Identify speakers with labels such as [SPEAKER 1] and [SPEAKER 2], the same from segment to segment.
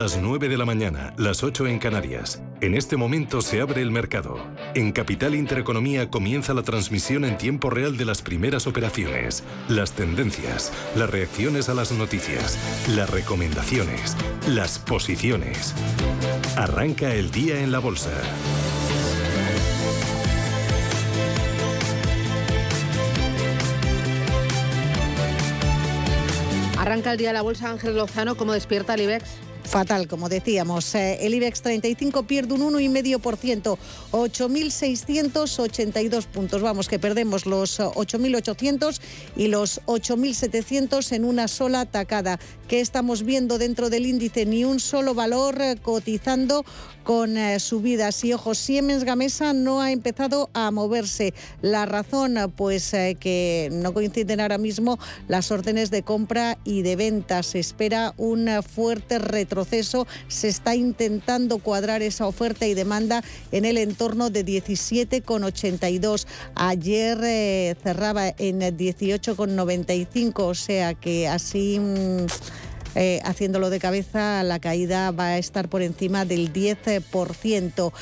[SPEAKER 1] Las 9 de la mañana, las 8 en Canarias. En este momento se abre el mercado. En Capital Intereconomía comienza la transmisión en tiempo real de las primeras operaciones, las tendencias, las reacciones a las noticias, las recomendaciones, las posiciones. Arranca el día en la bolsa.
[SPEAKER 2] Arranca el día de la bolsa Ángel Lozano, ¿cómo despierta el IBEX?
[SPEAKER 3] Fatal, como decíamos. Eh, el IBEX 35 pierde un 1,5%, 8.682 puntos. Vamos, que perdemos los 8.800 y los 8.700 en una sola tacada. ¿Qué estamos viendo dentro del índice? Ni un solo valor eh, cotizando con eh, subidas. Y ojo, Siemens Gamesa no ha empezado a moverse. La razón, pues que no coinciden ahora mismo las órdenes de compra y de venta. Se espera un fuerte retro proceso se está intentando cuadrar esa oferta y demanda en el entorno de 17,82. Ayer eh, cerraba en 18,95, o sea que así... Mm, eh, haciéndolo de cabeza, la caída va a estar por encima del 10%.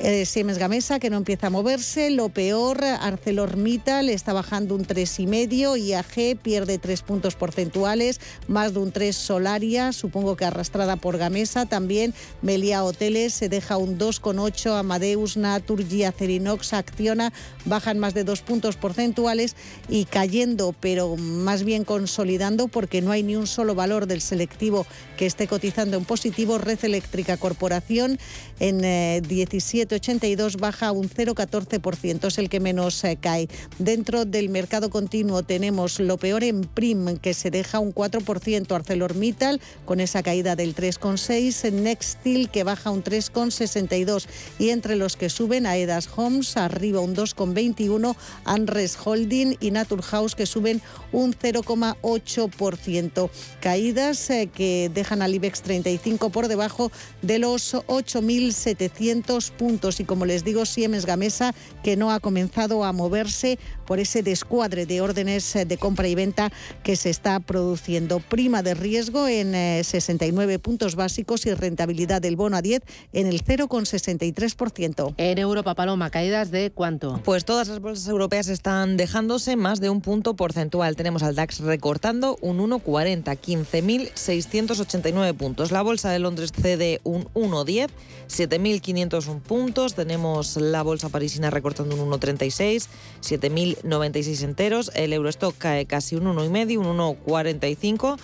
[SPEAKER 3] Eh, Siemens Gamesa que no empieza a moverse. Lo peor, ArcelorMittal está bajando un 3,5, IAG pierde 3 puntos porcentuales, más de un 3 Solaria, supongo que arrastrada por Gamesa. También Melia Hoteles se deja un 2,8, Amadeus, Naturgy, Acerinox, Acciona bajan más de 2 puntos porcentuales y cayendo, pero más bien consolidando porque no hay ni un solo valor del selectivo que esté cotizando en positivo. Red Eléctrica Corporación en 17 82 baja un 0,14%, es el que menos eh, cae. Dentro del mercado continuo tenemos lo peor en Prim, que se deja un 4%, ArcelorMittal con esa caída del 3,6%, Nextil que baja un 3,62% y entre los que suben Aedas Homes arriba un 2,21%, Anres Holding y Naturhaus que suben un 0,8%. Caídas eh, que dejan al IBEX 35 por debajo de los 8.700 puntos y como les digo, Siemens Gamesa que no ha comenzado a moverse por ese descuadre de órdenes de compra y venta que se está produciendo. Prima de riesgo en 69 eh, puntos básicos y rentabilidad del bono a 10 en el 0,63%.
[SPEAKER 2] En Europa, Paloma, ¿caídas de cuánto?
[SPEAKER 4] Pues todas las bolsas europeas están dejándose más de un punto porcentual. Tenemos al DAX recortando un 1,40, 15.689 puntos. La bolsa de Londres cede un 1,10, 7.501 puntos tenemos la bolsa parisina recortando un 1,36, 7.096 enteros. El Eurostock cae casi un 1,5, un 1,45.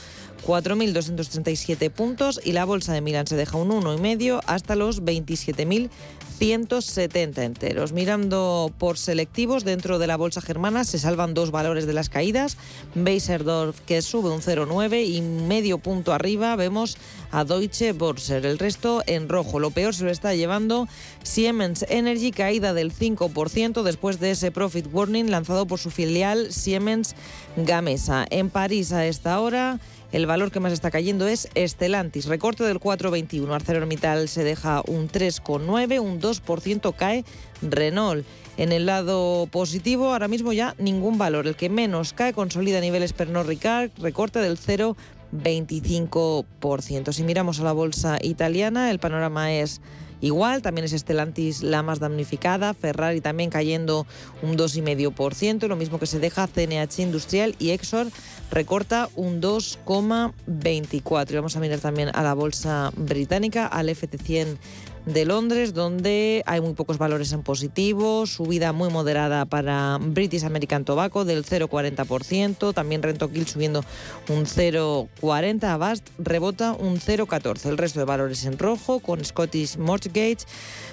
[SPEAKER 4] 4.237 puntos y la bolsa de Milán se deja un 1,5 hasta los 27.000 170 enteros. Mirando por selectivos, dentro de la bolsa germana se salvan dos valores de las caídas. Beiserdorf que sube un 0,9 y medio punto arriba vemos a Deutsche Börse. El resto en rojo. Lo peor se lo está llevando Siemens Energy, caída del 5% después de ese profit warning lanzado por su filial Siemens Gamesa. En París a esta hora el valor que más está cayendo es Estelantis, recorte del 4,21. ArcelorMittal se deja un 3,9, un 2% cae Renault. En el lado positivo, ahora mismo ya ningún valor. El que menos cae consolida niveles Pernod Ricard, recorte del 0,25%. Si miramos a la bolsa italiana, el panorama es igual, también es Estelantis la más damnificada, Ferrari también cayendo un 2,5%, lo mismo que se deja CNH Industrial y Exor recorta un 2,24%. Vamos a mirar también a la bolsa británica, al FT100 de Londres, donde hay muy pocos valores en positivo, subida muy moderada para British American Tobacco del 0,40%, también Rentokil subiendo un 0,40%, Avast rebota un 0,14%. El resto de valores en rojo, con Scottish Mortgage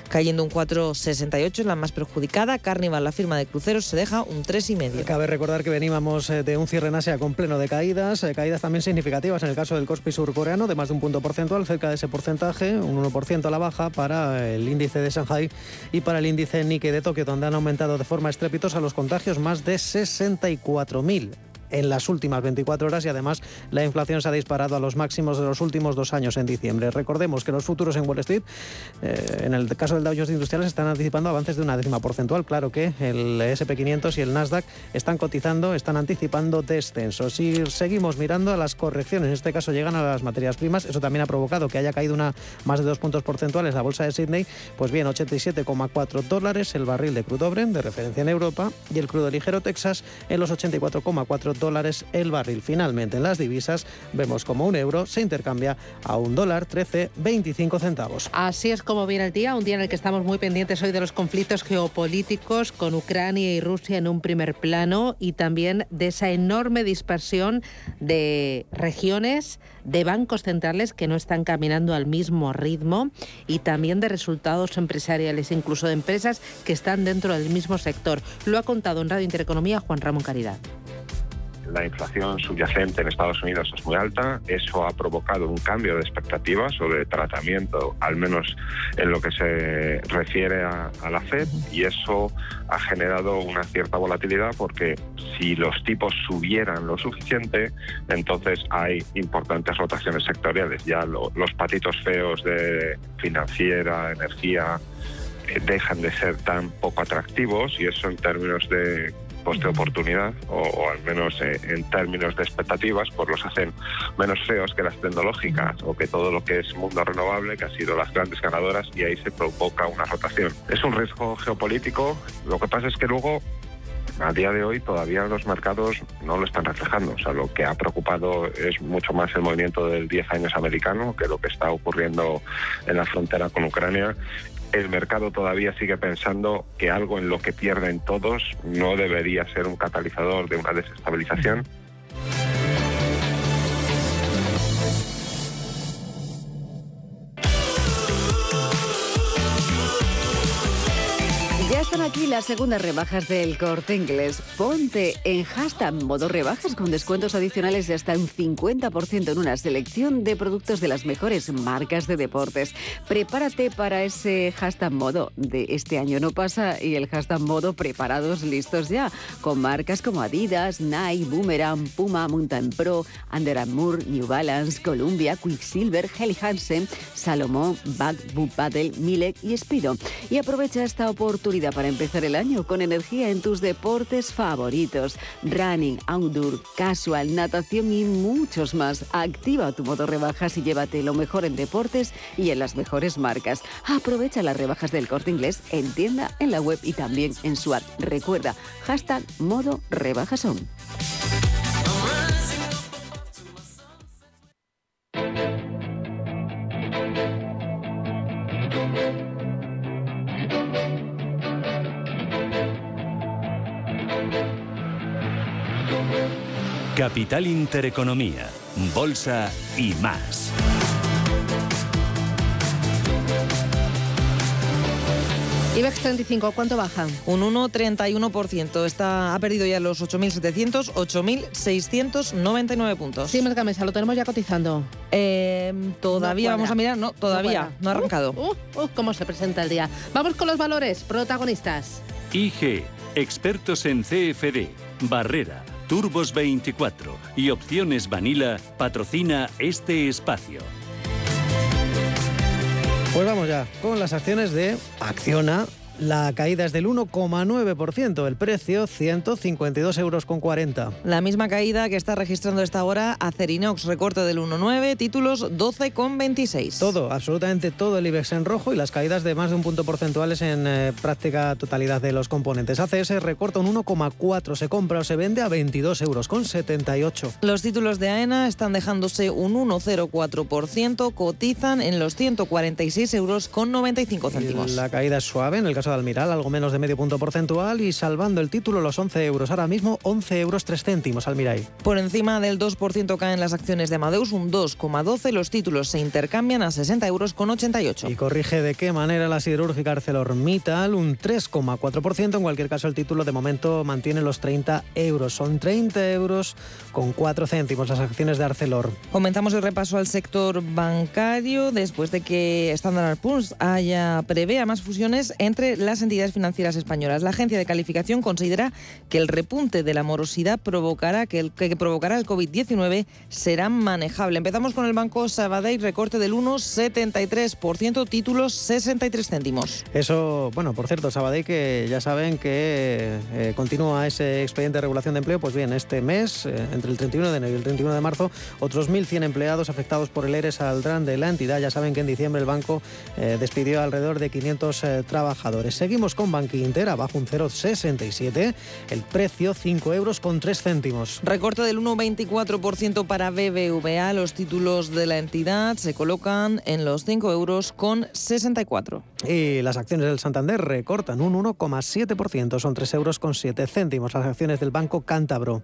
[SPEAKER 4] cayendo un 4,68, la más perjudicada. Carnival, la firma de cruceros, se deja un 3,5.
[SPEAKER 5] Cabe recordar que veníamos eh, de un cierre en Asia con pleno de caídas, eh, caídas también significativas en el caso del Kospi surcoreano, de más de un punto porcentual, cerca de ese porcentaje, un 1% a la baja para el índice de Shanghai y para el índice Nikkei de Tokio, donde han aumentado de forma estrepitosa los contagios más de 64.000. en las últimas 24 horas y además la inflación se ha disparado a los máximos de los últimos dos años en diciembre. Recordemos que los futuros en Wall Street, eh, en el caso del Dow Jones Industriales, están anticipando avances de una décima porcentual. Claro que el SP500 y el Nasdaq están cotizando, están anticipando descensos. Y seguimos mirando a las correcciones, en este caso llegan a las materias primas. Eso también ha provocado que haya caído una, más de dos puntos porcentuales la bolsa de Sydney. Pues bien, 87,4 dólares el barril de crudo Brent de referencia en Europa y el crudo ligero Texas en los 84,4 dólares el barril. Finalmente, en las divisas vemos como un euro se intercambia a un dólar 13,25 centavos.
[SPEAKER 2] Así es como viene el día, un día en el que estamos muy pendientes hoy de los conflictos geopolíticos con Ucrania y Rusia en un primer plano y también de esa enorme dispersión de regiones, de bancos centrales que no están caminando al mismo ritmo y también de resultados empresariales, incluso de empresas que están dentro del mismo sector. Lo ha contado en Radio Intereconomía Juan Ramón Caridad
[SPEAKER 6] la inflación subyacente en Estados Unidos es muy alta. Eso ha provocado un cambio de expectativas de tratamiento, al menos en lo que se refiere a, la Fed, y eso ha generado una cierta volatilidad porque si los tipos subieran lo suficiente, entonces hay importantes rotaciones sectoriales. Ya los patitos feos de financiera, energía, eh, dejan de ser tan poco atractivos y eso en términos de coste de oportunidad, o, al menos eh, en términos de expectativas, pues los hacen menos feos que las tecnológicas o que todo lo que es mundo renovable, que ha sido las grandes ganadoras, y ahí se provoca una rotación. Es un riesgo geopolítico, lo que pasa es que luego a día de hoy todavía los mercados no lo están reflejando. O sea, lo que ha preocupado es mucho más el movimiento del 10 años americano que lo que está ocurriendo en la frontera con Ucrania el mercado todavía sigue pensando que algo en lo que pierden todos no debería ser un catalizador de una desestabilización.
[SPEAKER 7] Aquí las segundas rebajas del corte inglés. Ponte en hashtag modo rebajas con descuentos adicionales de hasta un 50% en una selección de productos de las mejores marcas de deportes. Prepárate para ese hashtag modo de este año no pasa y el hashtag modo preparados, listos ya, con marcas como Adidas, Nike, Boomerang, Puma, Mountain Pro, Under Armour, New Balance, Columbia, Quicksilver, Helly Hansen, Salomón, Boot Battle, Milek y Speedo. Y aprovecha esta oportunidad para empezar el año con energía en tus deportes favoritos. Running, outdoor, casual, natación y muchos más. Activa tu modo rebajas y llévate lo mejor en deportes y en las mejores marcas. Aprovecha las rebajas del corte inglés en tienda, en la web y también en su app. Recuerda, hashtag modo rebajasón.
[SPEAKER 1] Capital Intereconomía, Bolsa y más.
[SPEAKER 2] IBEX 35, ¿cuánto baja?
[SPEAKER 4] Un 1,31%. Está, ha perdido ya los 8.700, 8.699 puntos.
[SPEAKER 2] Sí, Gamesa, lo tenemos ya cotizando.
[SPEAKER 4] Eh, todavía vamos a mirar, no, todavía, no, ha arrancado.
[SPEAKER 2] Uh, uh, ¿Cómo se presenta el día? Vamos con los valores, protagonistas.
[SPEAKER 1] IG, expertos en CFD, Barrera. Turbos 24 y Opciones Vanilla patrocina este espacio.
[SPEAKER 5] Pues vamos ya con las acciones de Acciona, la caída es del 1,9%, el precio 152 euros con 40.
[SPEAKER 4] La misma caída que está registrando esta hora Acerinox, recorte del 1,9, títulos 12,26.
[SPEAKER 5] Todo, absolutamente todo el IBEX en rojo y las caídas de más de un punto porcentuales en eh, práctica totalidad de los componentes. ACS recorta un 1,4, se compra o se vende a 22 euros con 78.
[SPEAKER 4] Los títulos de AENA están dejándose un 1,04%, cotizan en los 146 euros con 95 céntimos.
[SPEAKER 5] la caída es suave en el caso de Almiral, algo menos de medio punto porcentual y salvando el título los 11 euros. Ahora mismo 11 euros 3 céntimos Almiral.
[SPEAKER 4] Por encima del 2% caen las acciones de Amadeus, un 2,12. Los títulos se intercambian a 60 euros con 88.
[SPEAKER 5] Y corrige de qué manera la siderúrgica ArcelorMittal, un 3,4%. En cualquier caso, el título de momento mantiene los 30 euros. Son 30 euros con 4 céntimos las acciones de Arcelor.
[SPEAKER 4] Comenzamos el repaso al sector bancario después de que Standard Poor's haya prevea más fusiones entre las entidades financieras españolas. La agencia de calificación considera que el repunte de la morosidad provocará que, el, que provocará el COVID-19 será manejable. Empezamos con el Banco Sabadell, recorte del 1,73%, títulos 63 céntimos.
[SPEAKER 5] Eso, bueno, por cierto, Sabadell que ya saben que eh, continúa ese expediente de regulación de empleo, pues bien, este mes, eh, entre el 31 de enero y el 31 de marzo, otros 1.100 empleados afectados por el ERE saldrán de la entidad. Ya saben que en diciembre el banco eh, despidió alrededor de 500 trabajadores. Seguimos con Banqui Inter, abajo un 0,67, el precio 5 euros con 3 céntimos.
[SPEAKER 4] Recorte del 1,24% para BBVA. Los títulos de la entidad se colocan en los 5 euros con 64.
[SPEAKER 5] Y las acciones del Santander recortan un 1,7%, son 3 euros con 7 céntimos. Las acciones del Banco Cántabro.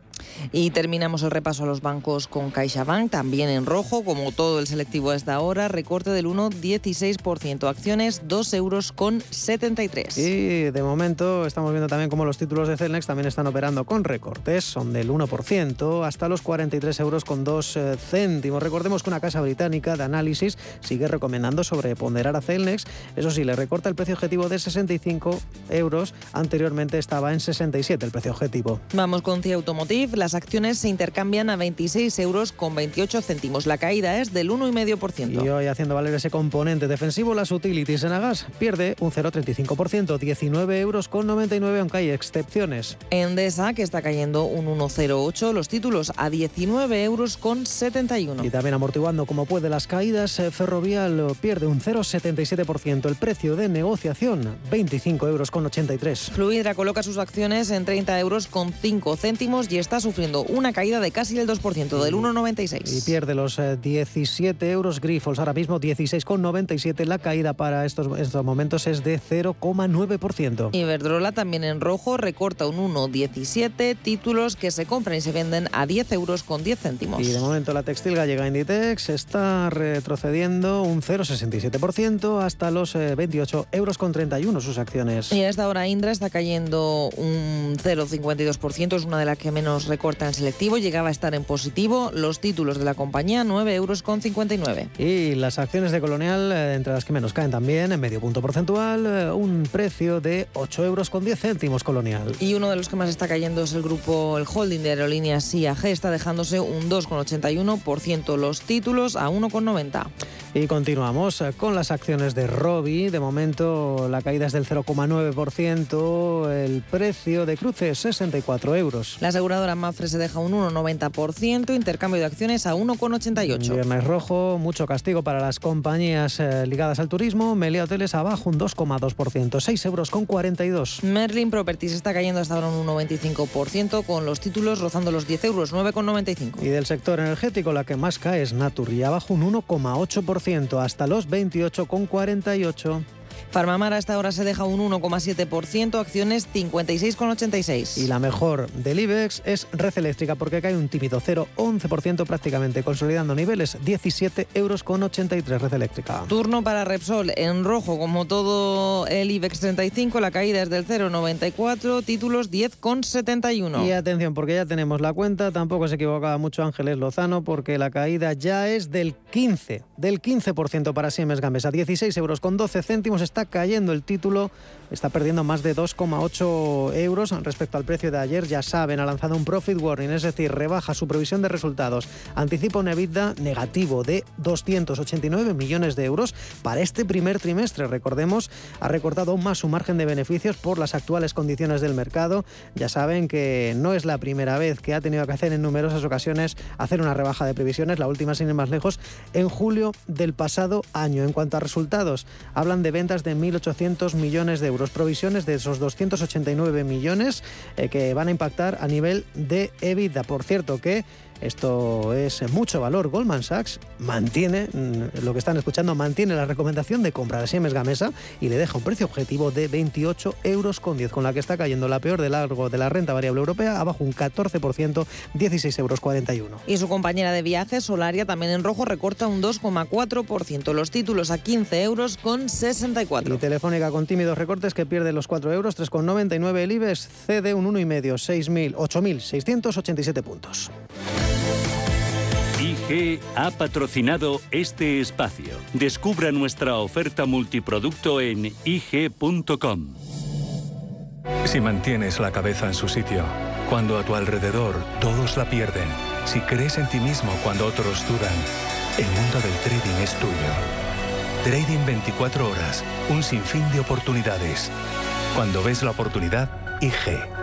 [SPEAKER 4] Y terminamos el repaso a los bancos con CaixaBank, también en rojo, como todo el selectivo hasta ahora, recorte del 1,16%. Acciones 2 euros con 73.
[SPEAKER 5] Y de momento estamos viendo también cómo los títulos de Celnex también están operando con recortes, son del 1% hasta los 43 euros con 2 eh, céntimos. Recordemos que una casa británica de análisis sigue recomendando sobreponderar a Celnex. Eso sí, le recorta el precio objetivo de 65 euros. Anteriormente estaba en 67 el precio objetivo.
[SPEAKER 4] Vamos con CIA Automotive. Las acciones se intercambian a 26 euros con 28 céntimos. La caída es del 1,5%.
[SPEAKER 5] Y hoy haciendo valer ese componente defensivo, las utilities en Agas pierde un 0,35%, 19 euros con 99, aunque hay excepciones.
[SPEAKER 4] Endesa, que está cayendo un 1,08, los títulos a 19 euros con 71.
[SPEAKER 5] Y también amortiguando como puede las caídas, eh, Ferrovial pierde un 0,77%, el precio de negociación 25 euros con 83.
[SPEAKER 4] Fluidra coloca sus acciones en 30 euros con 5 céntimos y está sufriendo una caída de casi el 2%, del 1,96.
[SPEAKER 5] Y pierde los 17 eh, euros Grifols, ahora mismo 16,97. La caída para estos, estos momentos es de 0,9%.
[SPEAKER 4] Iberdrola también en rojo recorta un 1,17, títulos que se compran y se venden a 10 euros con 10 céntimos.
[SPEAKER 5] Y de momento la textil gallega Inditex está retrocediendo un 0,67% hasta los 28 eh, euros con 31 sus acciones.
[SPEAKER 4] Y a esta hora Indra está cayendo un 0,52%, es una de las que menos recorta en selectivo, llegaba a estar en positivo. Los títulos de la compañía 9 euros con 59.
[SPEAKER 5] Y las acciones de Colonial, eh, entre las que menos caen también, en medio punto porcentual, eh, un precio de 8 euros con 10 céntimos Colonial.
[SPEAKER 4] Y uno de los que más está cayendo es el grupo, el holding de aerolíneas IAG, está dejándose un 2,81%, los títulos a 1,90%.
[SPEAKER 5] Y continuamos con las acciones de Robi. De momento la caída es del 0,9%. El precio de cruce 64 euros.
[SPEAKER 4] La aseguradora Mafre se deja un 1,90%. Intercambio de acciones a 1,88.
[SPEAKER 5] Viernes rojo, mucho castigo para las compañías eh, ligadas al turismo. Melia Hoteles abajo un 2,2%. 6 euros con 42.
[SPEAKER 4] Merlin Properties está cayendo hasta ahora un 1,25% con los títulos rozando los 10 euros, 9,95.
[SPEAKER 5] Y del sector energético la que más cae es Naturgy abajo un 1,8% hasta los 28,48.
[SPEAKER 4] Farmamar hasta ahora se deja un 1,7%, acciones 56,86.
[SPEAKER 5] Y la mejor del IBEX es Red Eléctrica porque cae un tímido 0,11% prácticamente, consolidando niveles 17,83 euros con Red Eléctrica.
[SPEAKER 4] Turno para Repsol en rojo, como todo el IBEX 35, la caída es del 0,94, títulos 10,71.
[SPEAKER 5] Y atención, porque ya tenemos la cuenta, tampoco se equivocaba mucho Ángeles Lozano porque la caída ya es del 15, del 15% para Siemens Gamesa, 16 euros con 12 céntimos está cayendo el título, está perdiendo más de 2,8 euros respecto al precio de ayer. Ya saben, ha lanzado un profit warning, es decir, rebaja su previsión de resultados. Anticipa un EBITDA negativo de 289 millones de euros para este primer trimestre. Recordemos, ha recortado aún más su margen de beneficios por las actuales condiciones del mercado. Ya saben que no es la primera vez que ha tenido que hacer en numerosas ocasiones hacer una rebaja de previsiones, la última sin ir más lejos, en julio del pasado año. En cuanto a resultados, hablan de ventas de 1.800 millones de euros, provisiones de esos 289 millones eh, que van a impactar a nivel de EBITDA. Por cierto que esto es mucho valor. Goldman Sachs mantiene, mm, lo que están escuchando, mantiene la recomendación de compra de Siemens Gamesa y le deja un precio objetivo de 28 euros con 10, con la que está cayendo la peor de largo de la renta variable europea, abajo un 14%, 16 euros 41.
[SPEAKER 4] Y su compañera de viajes, Solaria, también en rojo, recorta un 2,4%. Los títulos a 15 euros con 64.
[SPEAKER 5] Y Telefónica con tímidos recortes que pierde los 4 euros, 3,99 el IBEX, cede un 1,5, 6.000, 8.687 puntos.
[SPEAKER 8] IG ha patrocinado este espacio. Descubra nuestra oferta multiproducto en IG.com.
[SPEAKER 9] Si mantienes la cabeza en su sitio, cuando a tu alrededor todos la pierden, si crees en ti mismo cuando otros dudan, el mundo del trading es tuyo. Trading 24 horas, un sinfín de oportunidades. Cuando ves la oportunidad, IG.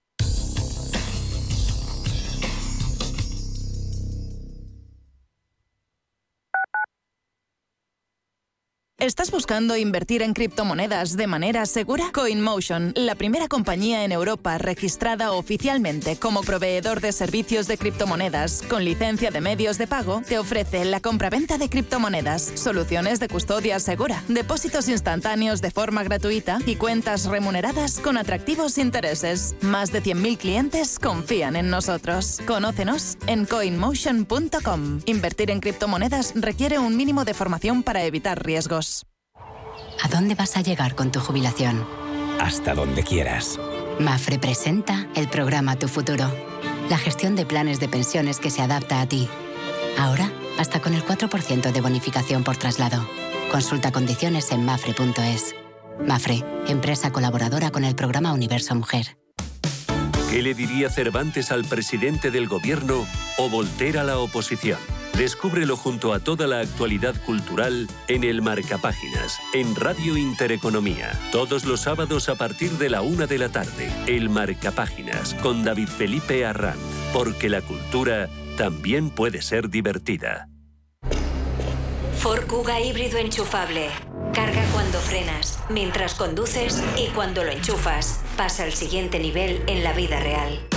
[SPEAKER 10] ¿Estás buscando invertir en criptomonedas de manera segura? CoinMotion, la primera compañía en Europa registrada oficialmente como proveedor de servicios de criptomonedas con licencia de medios de pago, te ofrece la compraventa de criptomonedas, soluciones de custodia segura, depósitos instantáneos de forma gratuita y cuentas remuneradas con atractivos intereses. Más de 100.000 clientes confían en nosotros. Conócenos en coinmotion.com. Invertir en criptomonedas requiere un mínimo de formación para evitar riesgos.
[SPEAKER 11] ¿A dónde vas a llegar con tu jubilación?
[SPEAKER 12] Hasta donde quieras.
[SPEAKER 11] Mafre presenta el programa Tu Futuro, la gestión de planes de pensiones que se adapta a ti. Ahora, hasta con el 4% de bonificación por traslado. Consulta condiciones en mafre.es. Mafre, empresa colaboradora con el programa Universo Mujer.
[SPEAKER 8] ¿Qué le diría Cervantes al presidente del gobierno o Volter a la oposición? Descúbrelo junto a toda la actualidad cultural en el Marcapáginas, en Radio Intereconomía. Todos los sábados a partir de la una de la tarde. El Marcapáginas, con David Felipe Arranz. Porque la cultura también puede ser divertida.
[SPEAKER 13] Ford híbrido enchufable. Carga cuando frenas, mientras conduces y cuando lo enchufas. Pasa al siguiente nivel en la vida real.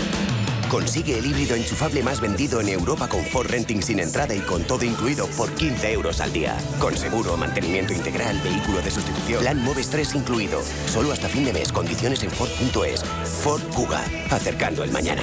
[SPEAKER 14] Consigue el híbrido enchufable más vendido en Europa con Ford Renting sin entrada y con todo incluido por 15 euros al día. Con seguro, mantenimiento integral, vehículo de sustitución, plan Moves 3 incluido. Solo hasta fin de mes, condiciones en Ford.es. Ford Kuga, acercando el mañana.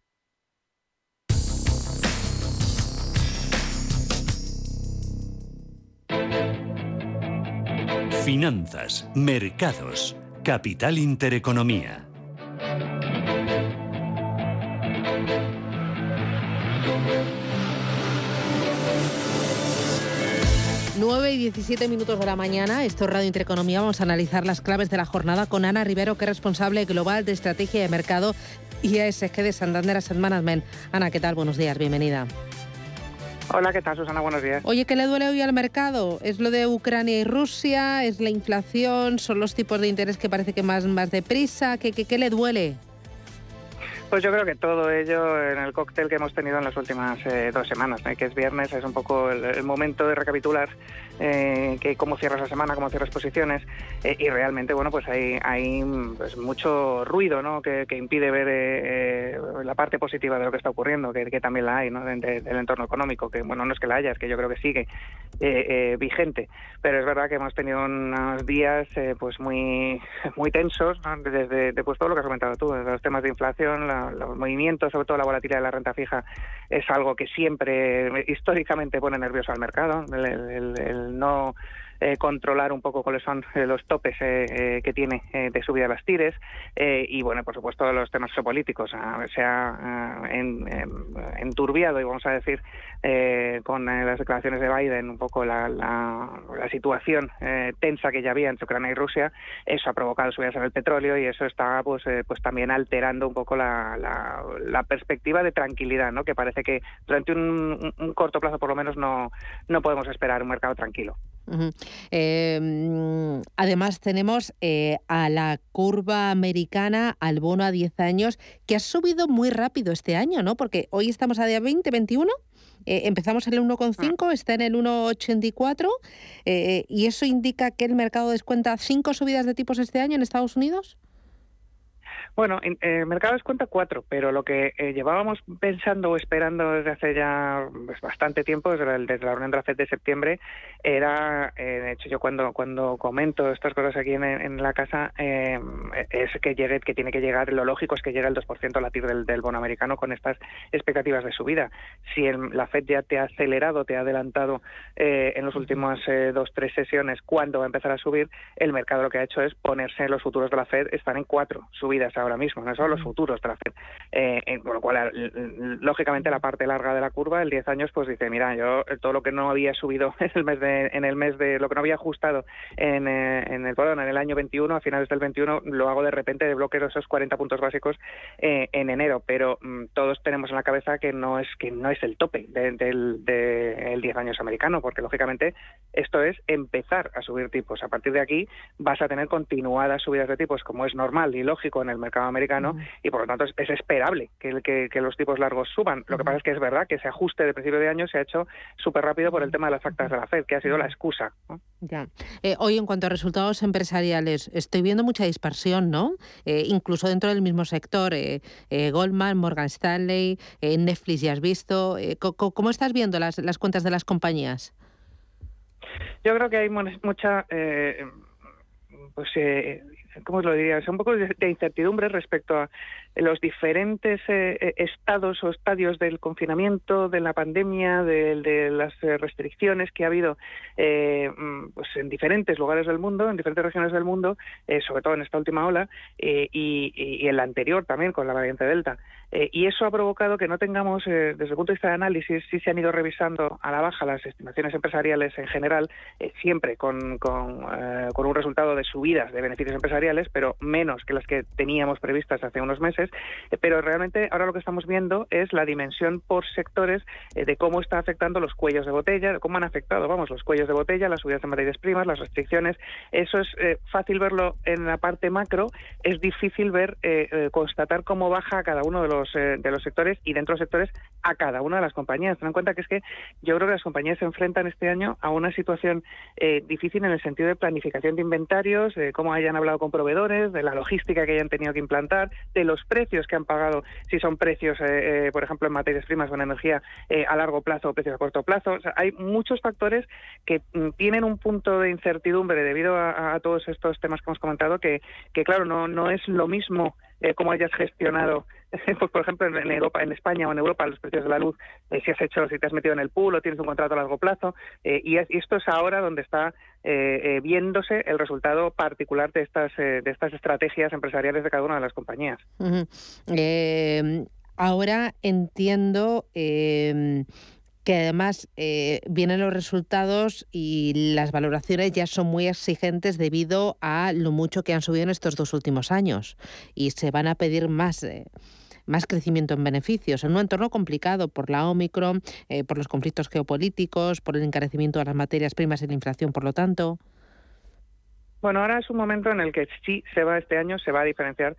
[SPEAKER 8] Finanzas, mercados, capital intereconomía.
[SPEAKER 2] Nueve y 17 minutos de la mañana, esto es Radio Intereconomía. Vamos a analizar las claves de la jornada con Ana Rivero, que es responsable global de estrategia de mercado y ESG de Santander Asset Management. Ana, ¿qué tal? Buenos días, bienvenida.
[SPEAKER 15] Hola, ¿qué tal, Susana? Buenos días.
[SPEAKER 2] Oye, ¿qué le duele hoy al mercado? ¿Es lo de Ucrania y Rusia? ¿Es la inflación? ¿Son los tipos de interés que parece que más, más deprisa? ¿Qué, qué, qué le duele?
[SPEAKER 15] Pues yo creo que todo ello en el cóctel que hemos tenido en las últimas eh, dos semanas, ¿eh? que es viernes, es un poco el, momento de recapitular eh, que cómo cierras la semana, cómo cierras posiciones y realmente, bueno, pues hay, hay pues mucho ruido ¿no? que, impide ver la parte positiva de lo que está ocurriendo, que, también la hay ¿no? del entorno económico, que bueno, no es que la haya, es que yo creo que sigue vigente, pero es verdad que hemos tenido unos días pues muy, muy tensos desde, desde todo lo que has comentado tú, desde los temas de inflación, la los movimientos, sobre todo la volatilidad de la renta fija, es algo que siempre históricamente pone nervioso al mercado. el no eh, controlar un poco cuáles son eh, los topes eh, que tiene de subida de las tires y, bueno, por supuesto, los temas geopolíticos. se ha enturbiado, y vamos a decir, con las declaraciones de Biden, un poco la, situación tensa que ya había entre Ucrania y Rusia. Eso ha provocado subidas en el petróleo y eso está pues, pues también alterando un poco la, perspectiva de tranquilidad, ¿no? que parece que durante un, un corto plazo, por lo menos, no, no podemos esperar un mercado tranquilo.
[SPEAKER 2] Em, además, tenemos eh, a la curva americana, al bono a 10 años, que ha subido muy rápido este año, ¿no? Porque hoy estamos a día 20, 21. Eh, empezamos en el 1,5, ah. está en el 1,84 eh, y eso indica que el mercado descuenta cinco subidas de tipos este año en Estados Unidos.
[SPEAKER 15] Bueno, en, el mercado cuenta cuatro, pero lo que eh, llevábamos pensando o esperando desde hace ya pues, bastante tiempo, desde la, desde la reunión de la FED de septiembre, era, eh, de hecho yo cuando cuando comento estas cosas aquí en, la casa, eh, es que llegue, que tiene que llegar, lo lógico es que llegue el 2% a latir del, del bono americano con estas expectativas de subida. Si la FED ya te ha acelerado, te ha adelantado en las últimas dos, tres sesiones cuándo va a empezar a subir, el mercado lo que ha hecho es ponerse los futuros de la FED, están en cuatro subidas ahora mismo, no son los futuros la FED. Eh, por lo cual, lógicamente, la parte larga de la curva, el 10 años, pues dice, mira, yo eh, todo lo que no había subido en el mes de, en el mes de lo que no había ajustado en, eh, en el en el año 21, a finales del 21, lo hago de repente de bloqueo esos 40 puntos básicos en enero, pero mm, todos tenemos en la cabeza que no es que no es el tope del de, 10 años americano, porque lógicamente esto es empezar a subir tipos. A partir de aquí vas a tener continuadas subidas de tipos, como es normal y lógico en el mercado americano, y por lo tanto es, esperable que, que, que, los tipos largos suban. Lo que pasa es que es verdad que ese ajuste de principio de año se ha hecho súper rápido por el tema de las actas de la FED, que ha sido la excusa.
[SPEAKER 2] Ya. Eh, hoy, en cuanto a resultados empresariales, estoy viendo mucha dispersión, ¿no? Eh, incluso dentro del mismo sector, eh, Goldman, Morgan Stanley, Netflix, ya has visto. ¿Cómo estás viendo las, las cuentas de las compañías?
[SPEAKER 15] Yo creo que hay mucha pues eh, ¿cómo lo diría? Es un poco de, incertidumbre respecto a los diferentes eh, eh, estados o estadios del confinamiento, de la pandemia, de, las eh, restricciones que ha habido mm, pues en diferentes lugares del mundo, en diferentes regiones del mundo, sobre todo en esta última ola, y, en la anterior también con la variante Delta. y eso ha provocado que no tengamos, desde el punto de vista de análisis, sí se han ido revisando a la baja las estimaciones empresariales en general, siempre con un resultado de subidas de beneficios empresariales pero menos que las que teníamos previstas hace unos meses. Eh, pero realmente ahora lo que estamos viendo es la dimensión por sectores eh, de cómo está afectando los cuellos de botella, cómo han afectado, vamos, los cuellos de botella, las subidas de materias primas, las restricciones. Eso es eh, fácil verlo en la parte macro, es difícil ver, constatar cómo baja a cada uno de los, de los sectores y dentro de los sectores a cada una de las compañías. Ten en cuenta que es que yo creo que las compañías se enfrentan este año a una situación difícil en el sentido de planificación de inventarios, de cómo hayan hablado con proveedores, de la logística que hayan tenido que implantar, de los precios que han pagado, si son precios, eh, eh, por ejemplo, en materias primas o en energía eh, a largo plazo o precios a corto plazo. hay muchos factores que mm, tienen un punto de incertidumbre debido a, todos estos temas que hemos comentado, que, que claro, no, no es lo mismo eh, cómo hayas gestionado, pues, por ejemplo, en Europa, en España o en Europa, los precios de la luz, eh, si has hecho, si te has metido en el pool o tienes un contrato a largo plazo, eh, y, esto es ahora donde está viéndose el resultado particular de estas, de estas estrategias empresariales de cada una de las compañías.
[SPEAKER 2] ahora entiendo que además eh, vienen los resultados y las valoraciones ya son muy exigentes debido a lo mucho que han subido en estos dos últimos años y se van a pedir más. Eh, más crecimiento en beneficios, en un entorno complicado por la Omicron, eh, por los conflictos geopolíticos, por el encarecimiento de las materias primas y la inflación, por lo tanto.
[SPEAKER 15] Bueno, ahora es un momento en el que sí se va este año, se va a diferenciar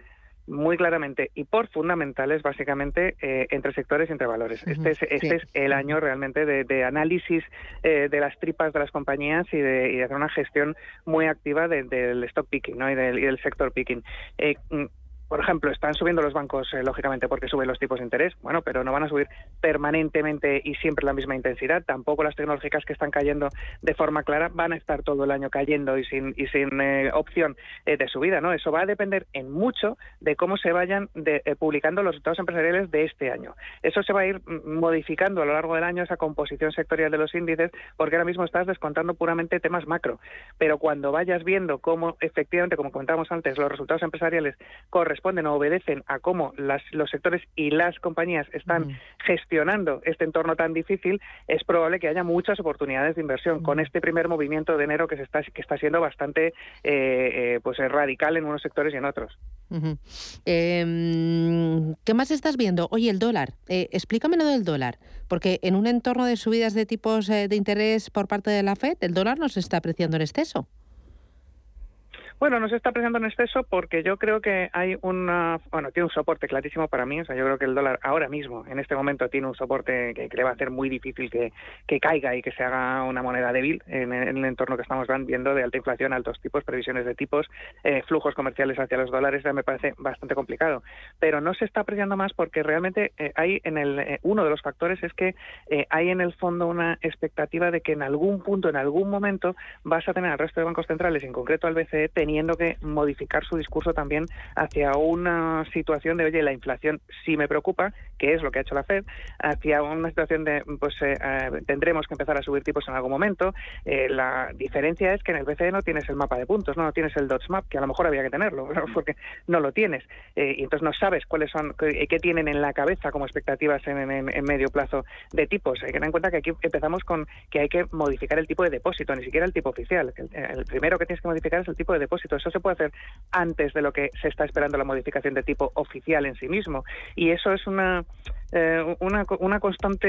[SPEAKER 15] muy claramente y por fundamentales básicamente eh, entre sectores y entre valores. Este es, este es el año realmente de, análisis eh, de las tripas de las compañías y de, hacer una gestión muy activa del stock picking ¿no? y, del, y del sector picking. Eh, mm, por ejemplo, están subiendo los bancos, eh, lógicamente, porque suben los tipos de interés, bueno, pero no van a subir permanentemente y siempre la misma intensidad. Tampoco las tecnológicas que están cayendo de forma clara van a estar todo el año cayendo y sin, y sin eh, opción eh, de subida, ¿no? Eso va a depender en mucho de cómo se vayan publicando los resultados empresariales de este año. Eso se va a ir mm, modificando a lo largo del año, esa composición sectorial de los índices, porque ahora mismo estás descontando puramente temas macro. Pero cuando vayas viendo cómo, efectivamente, como comentábamos antes, los resultados empresariales corresponden responden o obedecen a cómo las, los sectores y las compañías están gestionando este entorno tan difícil, es probable que haya muchas oportunidades de inversión con este primer movimiento de enero que se está que está siendo bastante eh, eh, pues radical en unos sectores y en otros.
[SPEAKER 2] Em, ¿Qué más estás viendo? Oye, el dólar. Eh, explícame lo del dólar, porque en un entorno de subidas de tipos de interés por parte de la Fed, el dólar no se está apreciando en exceso.
[SPEAKER 15] Bueno, no se está apreciando en exceso porque yo creo que hay una, bueno, tiene un soporte clarísimo para mí, o sea, yo creo que el dólar ahora mismo, en este momento, tiene un soporte que, le va a hacer muy difícil que, caiga y que se haga una moneda débil en, el entorno que estamos viendo de alta inflación, altos tipos, previsiones de tipos, eh, flujos comerciales hacia los dólares, ya me parece bastante complicado. Pero no se está apreciando más porque realmente eh, hay en el, eh, uno de los factores es que hay en el fondo una expectativa de que en algún punto, en algún momento, vas a tener al resto de bancos centrales, en concreto al BCE, teniendo que modificar su discurso también hacia una situación de, oye, la inflación sí me preocupa, que es lo que ha hecho la Fed, hacia una situación de, pues eh, eh, tendremos que empezar a subir tipos en algún momento. Eh, la diferencia es que en el BCE no tienes el mapa de puntos, no, tienes el dots map, que a lo mejor había que tenerlo, porque no lo tienes. y entonces no sabes cuáles son, qué, tienen en la cabeza como expectativas en, medio plazo de tipos. Hay que tener en cuenta que aquí empezamos con que hay que modificar el tipo de depósito, ni siquiera el tipo oficial. El, el primero que tienes que modificar es el tipo de depósito. Eso se puede hacer antes de lo que se está esperando la modificación de tipo oficial en sí mismo. Y eso es una, eh, una, una, constante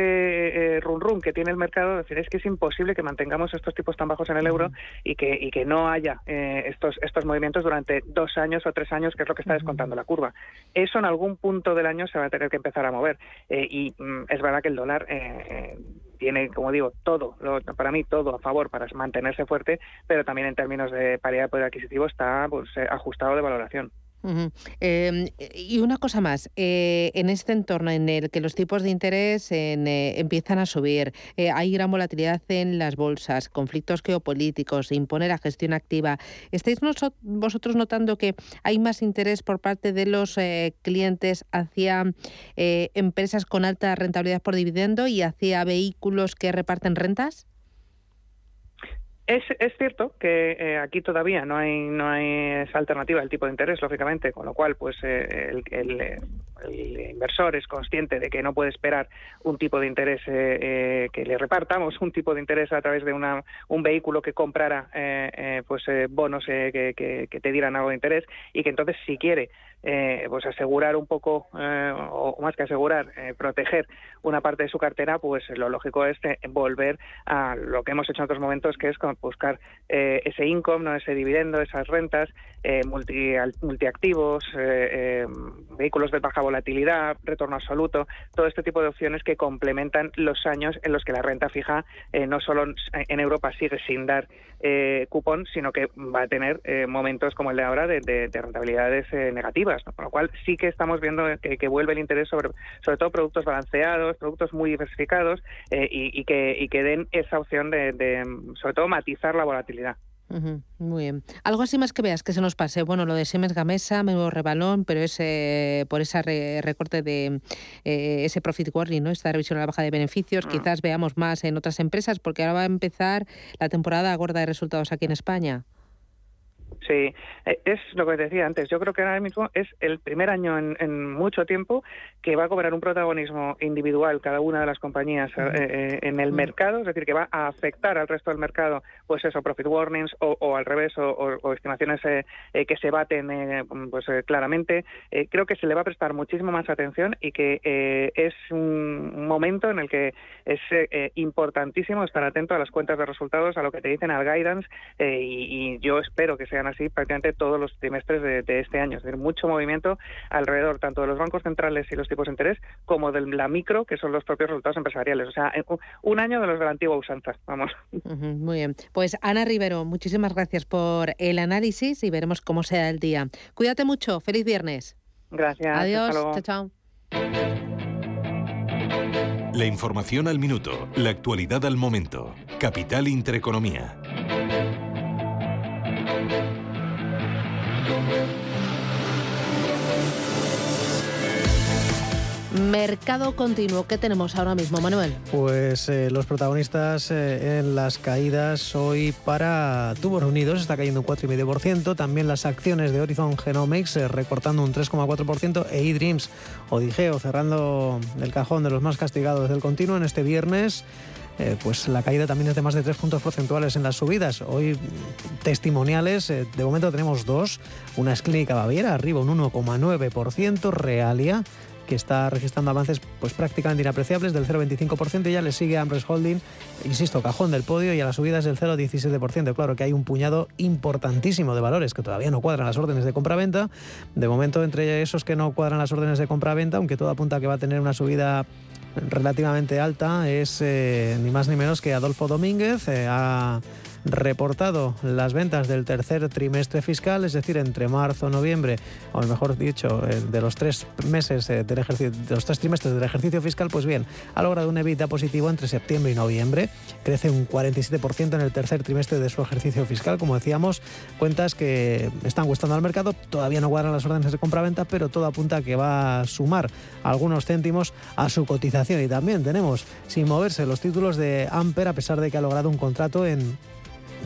[SPEAKER 15] eh, run run que tiene el mercado. Es decir, es que es imposible que mantengamos estos tipos tan bajos en el euro y que, y que no haya eh, estos, estos movimientos durante dos años o tres años, que es lo que está descontando la curva. Eso en algún punto del año se va a tener que empezar a mover. y mm, es verdad que el dólar tiene, como digo, todo, para mí todo a favor para mantenerse fuerte, pero también en términos de paridad de poder adquisitivo está pues, eh, ajustado de valoración.
[SPEAKER 2] Em, y una cosa más, eh, en este entorno en el que los tipos de interés eh, empiezan a subir, eh, hay gran volatilidad en las bolsas, conflictos geopolíticos, impone la gestión activa. ¿Estáis vosotros notando que hay más interés por parte de los clientes hacia empresas con alta rentabilidad por dividendo y hacia vehículos que reparten rentas?
[SPEAKER 15] Es, es cierto que eh, aquí todavía no hay no hay esa alternativa del tipo de interés, lógicamente, con lo cual pues eh, el, el, inversor es consciente de que no puede esperar un tipo de interés eh, que le repartamos, un tipo de interés a través de una, un vehículo que comprara pues bonos que, que, que, te dieran algo de interés y que entonces si quiere eh, pues asegurar un poco, eh, o más que asegurar, eh, proteger una parte de su cartera, pues lo lógico es volver a lo que hemos hecho en otros momentos, que es buscar ese income, ¿no? ese dividendo, esas rentas, multi, multiactivos, vehículos de baja volatilidad, retorno absoluto, todo este tipo de opciones que complementan los años en los que la renta fija no solo en Europa sigue sin dar cupón, sino que va a tener momentos como el de ahora de rentabilidades negativas. Con lo cual sí que estamos viendo que, vuelve el interés sobre, sobre todo productos balanceados, productos muy diversificados eh, y, que, y que den esa opción de, sobre todo, matizar la volatilidad.
[SPEAKER 2] Muy bien. Algo así más que veas que se nos pase. Bueno, lo de Siemens Gamesa, menudo rebalón, pero ese por ese recorte de eh, ese profit warning, ¿no? Esta revisión a la baja de beneficios, mm. quizás veamos más en otras empresas, porque ahora va a empezar la temporada gorda de resultados aquí en España.
[SPEAKER 15] Sí, eh, es lo que decía antes. Yo creo que ahora mismo es el primer año en, mucho tiempo que va a cobrar un protagonismo individual cada una de las compañías eh, eh, en el mercado, es decir, que va a afectar al resto del mercado, pues eso, profit warnings o, al revés, o, estimaciones que se baten pues claramente. creo que se le va a prestar muchísimo más atención y que es un momento en el que es importantísimo estar atento a las cuentas de resultados, a lo que te dicen al guidance y, y yo espero que sean así prácticamente todos los trimestres de, este año. Es decir, mucho movimiento alrededor tanto de los bancos centrales y los tipos de interés como de la micro, que son los propios resultados empresariales. O sea, un año de los de la antigua usanza, vamos.
[SPEAKER 2] muy bien. Pues Ana Rivero, muchísimas gracias por el análisis y veremos cómo sea el día. Cuídate mucho. Feliz viernes.
[SPEAKER 15] Gracias.
[SPEAKER 2] Adiós. Chao, chao.
[SPEAKER 1] La información al minuto, la actualidad al momento. Capital Intereconomía.
[SPEAKER 2] Mercado continuo, ¿qué tenemos ahora mismo, Manuel?
[SPEAKER 5] Pues eh, los protagonistas eh, en las caídas hoy para Tubos Unidos está cayendo un 4,5%, también las acciones de Horizon Genomics eh, recortando un 3,4% e eDreams o Digeo cerrando el cajón de los más castigados del continuo en este viernes. pues la caída también es de más de 3 puntos porcentuales en las subidas. Hoy testimoniales, de momento tenemos dos. Una es Clínica Baviera, arriba un 1,9%, Realia que está registrando avances pues prácticamente inapreciables del 0,25% y ya le sigue Ambrose Holding, insisto, cajón del podio y a las subidas del 0,17%. Claro que hay un puñado importantísimo de valores que todavía no cuadran las órdenes de compra-venta. De momento, entre esos que no cuadran las órdenes de compra-venta, aunque todo apunta a que va a tener una subida relativamente alta, es eh, ni más ni menos que Adolfo Domínguez. Eh, reportado las ventas del tercer trimestre fiscal, es decir, entre marzo, noviembre, o mejor dicho, eh, de los tres meses eh, del ejercicio, de los tres trimestres del ejercicio fiscal, pues bien, ha logrado un EBITDA positivo entre septiembre y noviembre, crece un 47% en el tercer trimestre de su ejercicio fiscal, como decíamos, cuentas que están gustando al mercado, todavía no guardan las órdenes de compra-venta, pero todo apunta a que va a sumar algunos céntimos a su cotización. Y también tenemos sin moverse los títulos de Amper a pesar de que ha logrado un contrato en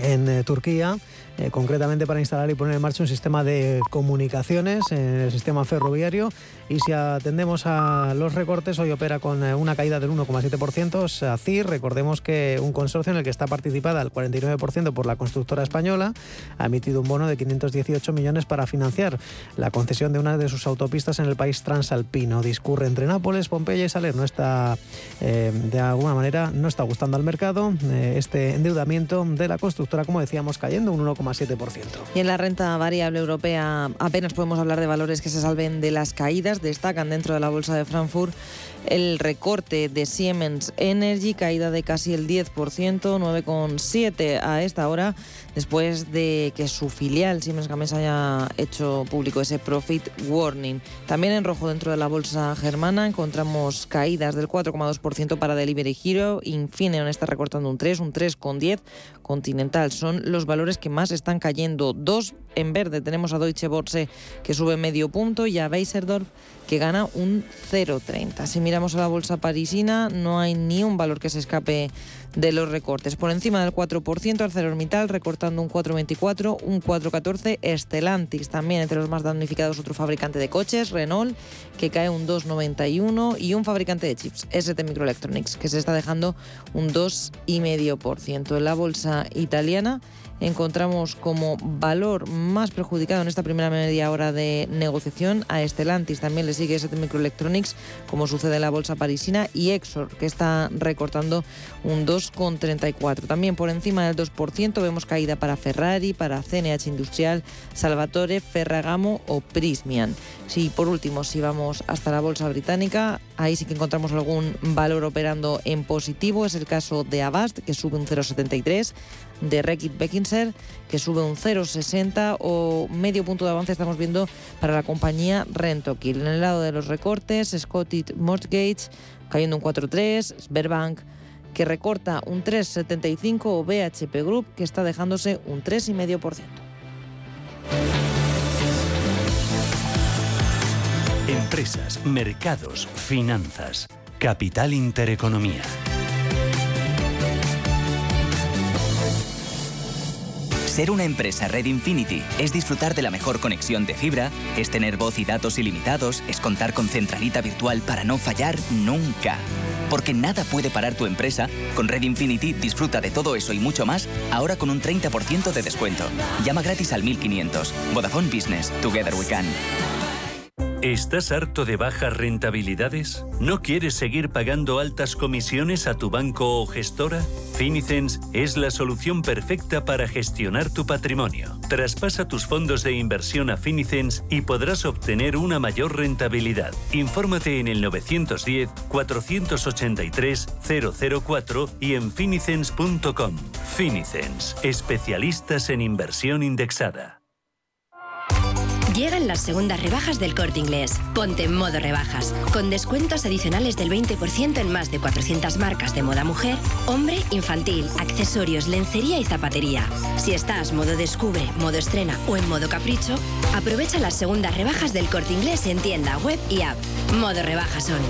[SPEAKER 5] en eh, Turquía eh, concretamente para instalar y poner en marcha un sistema de comunicaciones en el sistema ferroviario. Y si atendemos a los recortes, hoy opera con eh, una caída del 1,7%. SACIR, recordemos que un consorcio en el que está participada al 49% por la constructora española, ha emitido un bono de 518 millones para financiar la concesión de una de sus autopistas en el país transalpino. Discurre entre Nápoles, Pompeya y Saler. No está, eh, de alguna manera, no está gustando al mercado este endeudamiento de la constructora, como decíamos, cayendo un 1,7%.
[SPEAKER 4] Y en la renta variable europea apenas podemos hablar de valores que se salven de las caídas. Destacan dentro de la bolsa de Frankfurt el recorte de Siemens Energy, caída de casi el 10%, 9,7 a esta hora, después de que su filial Siemens Gamesa haya hecho público ese profit warning. También en rojo dentro de la bolsa germana encontramos caídas del 4,2% para Delivery Hero, Infineon está recortando un 3, un 3,10, Continental son los valores que más están cayendo. En verde tenemos a Deutsche Börse que sube medio punto y a Weisserdorf que gana un 0,30. Si miramos a la bolsa parisina, no hay ni un valor que se escape de los recortes. Por encima del 4%, ArcelorMittal recortando un 4,24, un 4,14, Stellantis también entre los más damnificados, otro fabricante de coches, Renault, que cae un 2,91 y un fabricante de chips, ST Microelectronics, que se está dejando un 2,5%. En la bolsa italiana, encontramos como valor más perjudicado en esta primera media hora de negociación a Stellantis. También le sigue ST Microelectronics, como sucede en la bolsa parisina, y Exor, que está recortando un 2,34. También por encima del 2% vemos caída para Ferrari, para CNH Industrial, Salvatore, Ferragamo o Prismian. Si por último, si vamos hasta la bolsa británica, ahí sí que encontramos algún valor operando en positivo. Es el caso de Avast, que sube un 0,73 de Reckitt Beckinser, que sube un 0,60 o medio punto de avance estamos viendo para la compañía Rentokil. En el lado de los recortes, Scottish Mortgage cayendo un 4,3, Sberbank que recorta un 3,75 o BHP Group que está dejándose un 3,5%.
[SPEAKER 8] Empresas, mercados, finanzas. Capital Intereconomía.
[SPEAKER 16] Ser una empresa Red Infinity es disfrutar de la mejor conexión de fibra, es tener voz y datos ilimitados, es contar con centralita virtual para no fallar nunca. Porque nada puede parar tu empresa, con Red Infinity disfruta de todo eso y mucho más, ahora con un 30% de descuento. Llama gratis al 1500. Vodafone Business. Together we can.
[SPEAKER 8] ¿Estás harto de bajas rentabilidades? ¿No quieres seguir pagando altas comisiones a tu banco o gestora? Finicens es la solución perfecta para gestionar tu patrimonio. Traspasa tus fondos de inversión a Finicens y podrás obtener una mayor rentabilidad. Infórmate en el 910-483-004 y en finicens.com. Finicens, especialistas en inversión indexada.
[SPEAKER 17] Llegan las segundas rebajas del corte inglés. Ponte en modo rebajas, con descuentos adicionales del 20% en más de 400 marcas de moda mujer, hombre, infantil, accesorios, lencería y zapatería. Si estás modo descubre, modo estrena o en modo capricho, aprovecha las segundas rebajas del corte inglés en tienda, web y app. Modo rebajas son.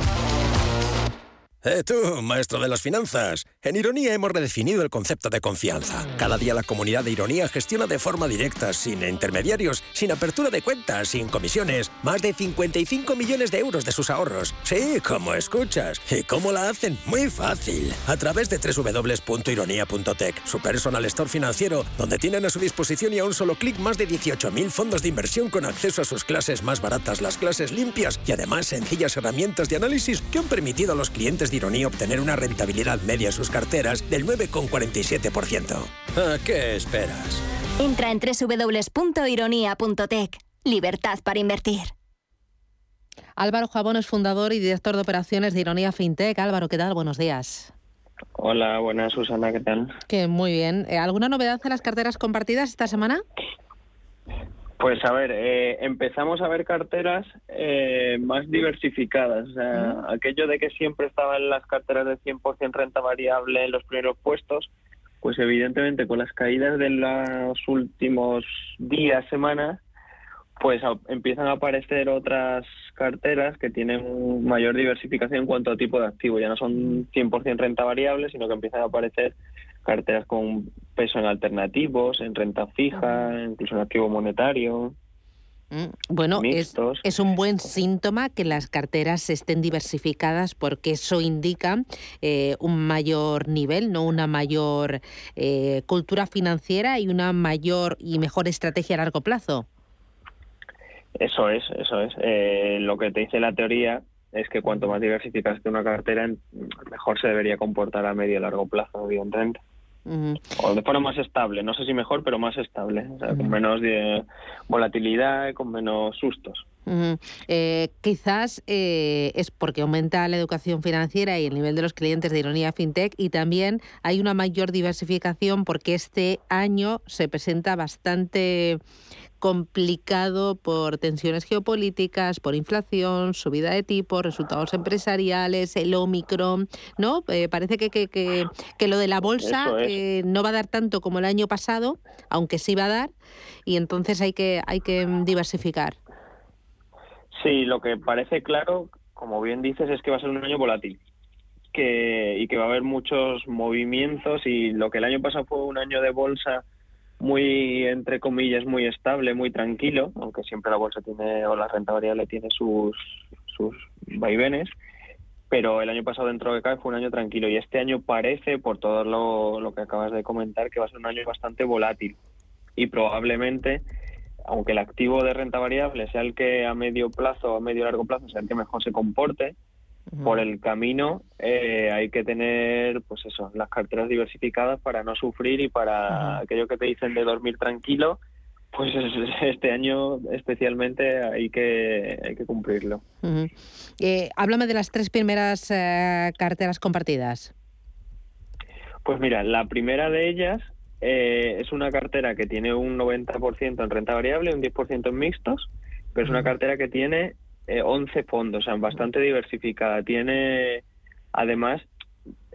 [SPEAKER 18] Eh, tú, maestro de las finanzas. En Ironía hemos redefinido el concepto de confianza. Cada día la comunidad de Ironía gestiona de forma directa, sin intermediarios, sin apertura de cuentas, sin comisiones, más de 55 millones de euros de sus ahorros. Sí, como escuchas. ¿Y cómo la hacen? Muy fácil. A través de www.ironía.tech, su personal store financiero, donde tienen a su disposición y a un solo clic más de 18.000 fondos de inversión con acceso a sus clases más baratas, las clases limpias y además sencillas herramientas de análisis que han permitido a los clientes Ironía obtener una rentabilidad media en sus carteras del 9,47%. ¿A qué esperas?
[SPEAKER 19] Entra en www.ironía.tech. Libertad para invertir.
[SPEAKER 2] Álvaro Jabón es fundador y director de operaciones de Ironía FinTech. Álvaro, ¿qué tal? Buenos días.
[SPEAKER 20] Hola, buenas Susana, ¿qué tal?
[SPEAKER 2] Que muy bien. Eh, ¿Alguna novedad en las carteras compartidas esta semana?
[SPEAKER 20] Pues a ver, eh, empezamos a ver carteras eh, más diversificadas. O sea, aquello de que siempre estaban las carteras de 100% renta variable en los primeros puestos, pues evidentemente con las caídas de los últimos días, semanas, pues empiezan a aparecer otras carteras que tienen mayor diversificación en cuanto a tipo de activo. Ya no son 100% renta variable, sino que empiezan a aparecer carteras con peso en alternativos, en renta fija, incluso en activo monetario.
[SPEAKER 2] Mm, bueno, es, es, un buen síntoma que las carteras estén diversificadas porque eso indica eh, un mayor nivel, no una mayor eh, cultura financiera y una mayor y mejor estrategia a largo plazo.
[SPEAKER 20] Eso es, eso es. Eh, lo que te dice la teoría es que cuanto más diversificada esté una cartera, mejor se debería comportar a medio y largo plazo, evidentemente. O de forma más estable, no sé si mejor, pero más estable, o sea, con menos de volatilidad y con menos sustos.
[SPEAKER 2] Eh, quizás eh, es porque aumenta la educación financiera y el nivel de los clientes de Ironía FinTech y también hay una mayor diversificación porque este año se presenta bastante complicado por tensiones geopolíticas, por inflación, subida de tipos, resultados empresariales, el Omicron, ¿no? Eh, parece que, que, que, lo de la bolsa eh, no va a dar tanto como el año pasado, aunque sí va a dar, y entonces hay que, hay que diversificar.
[SPEAKER 20] Sí, lo que parece claro, como bien dices, es que va a ser un año volátil. Que, y que va a haber muchos movimientos y lo que el año pasado fue un año de bolsa muy, entre comillas, muy estable, muy tranquilo, aunque siempre la bolsa tiene, o la renta variable tiene sus, sus vaivenes, pero el año pasado dentro de CAE fue un año tranquilo y este año parece, por todo lo, lo que acabas de comentar, que va a ser un año bastante volátil y probablemente, aunque el activo de renta variable sea el que a medio plazo, a medio largo plazo, sea el que mejor se comporte, por el camino eh, hay que tener, pues eso, las carteras diversificadas para no sufrir y para aquello que te dicen de dormir tranquilo, pues este año especialmente hay que, hay que cumplirlo.
[SPEAKER 2] Eh, háblame de las tres primeras eh, carteras compartidas.
[SPEAKER 20] Pues mira, la primera de ellas es una cartera que tiene un 90% en renta variable, un 10% en mixtos, pero es una cartera que tiene 11 eh, fondos, o sea, bastante diversificada. Tiene, además,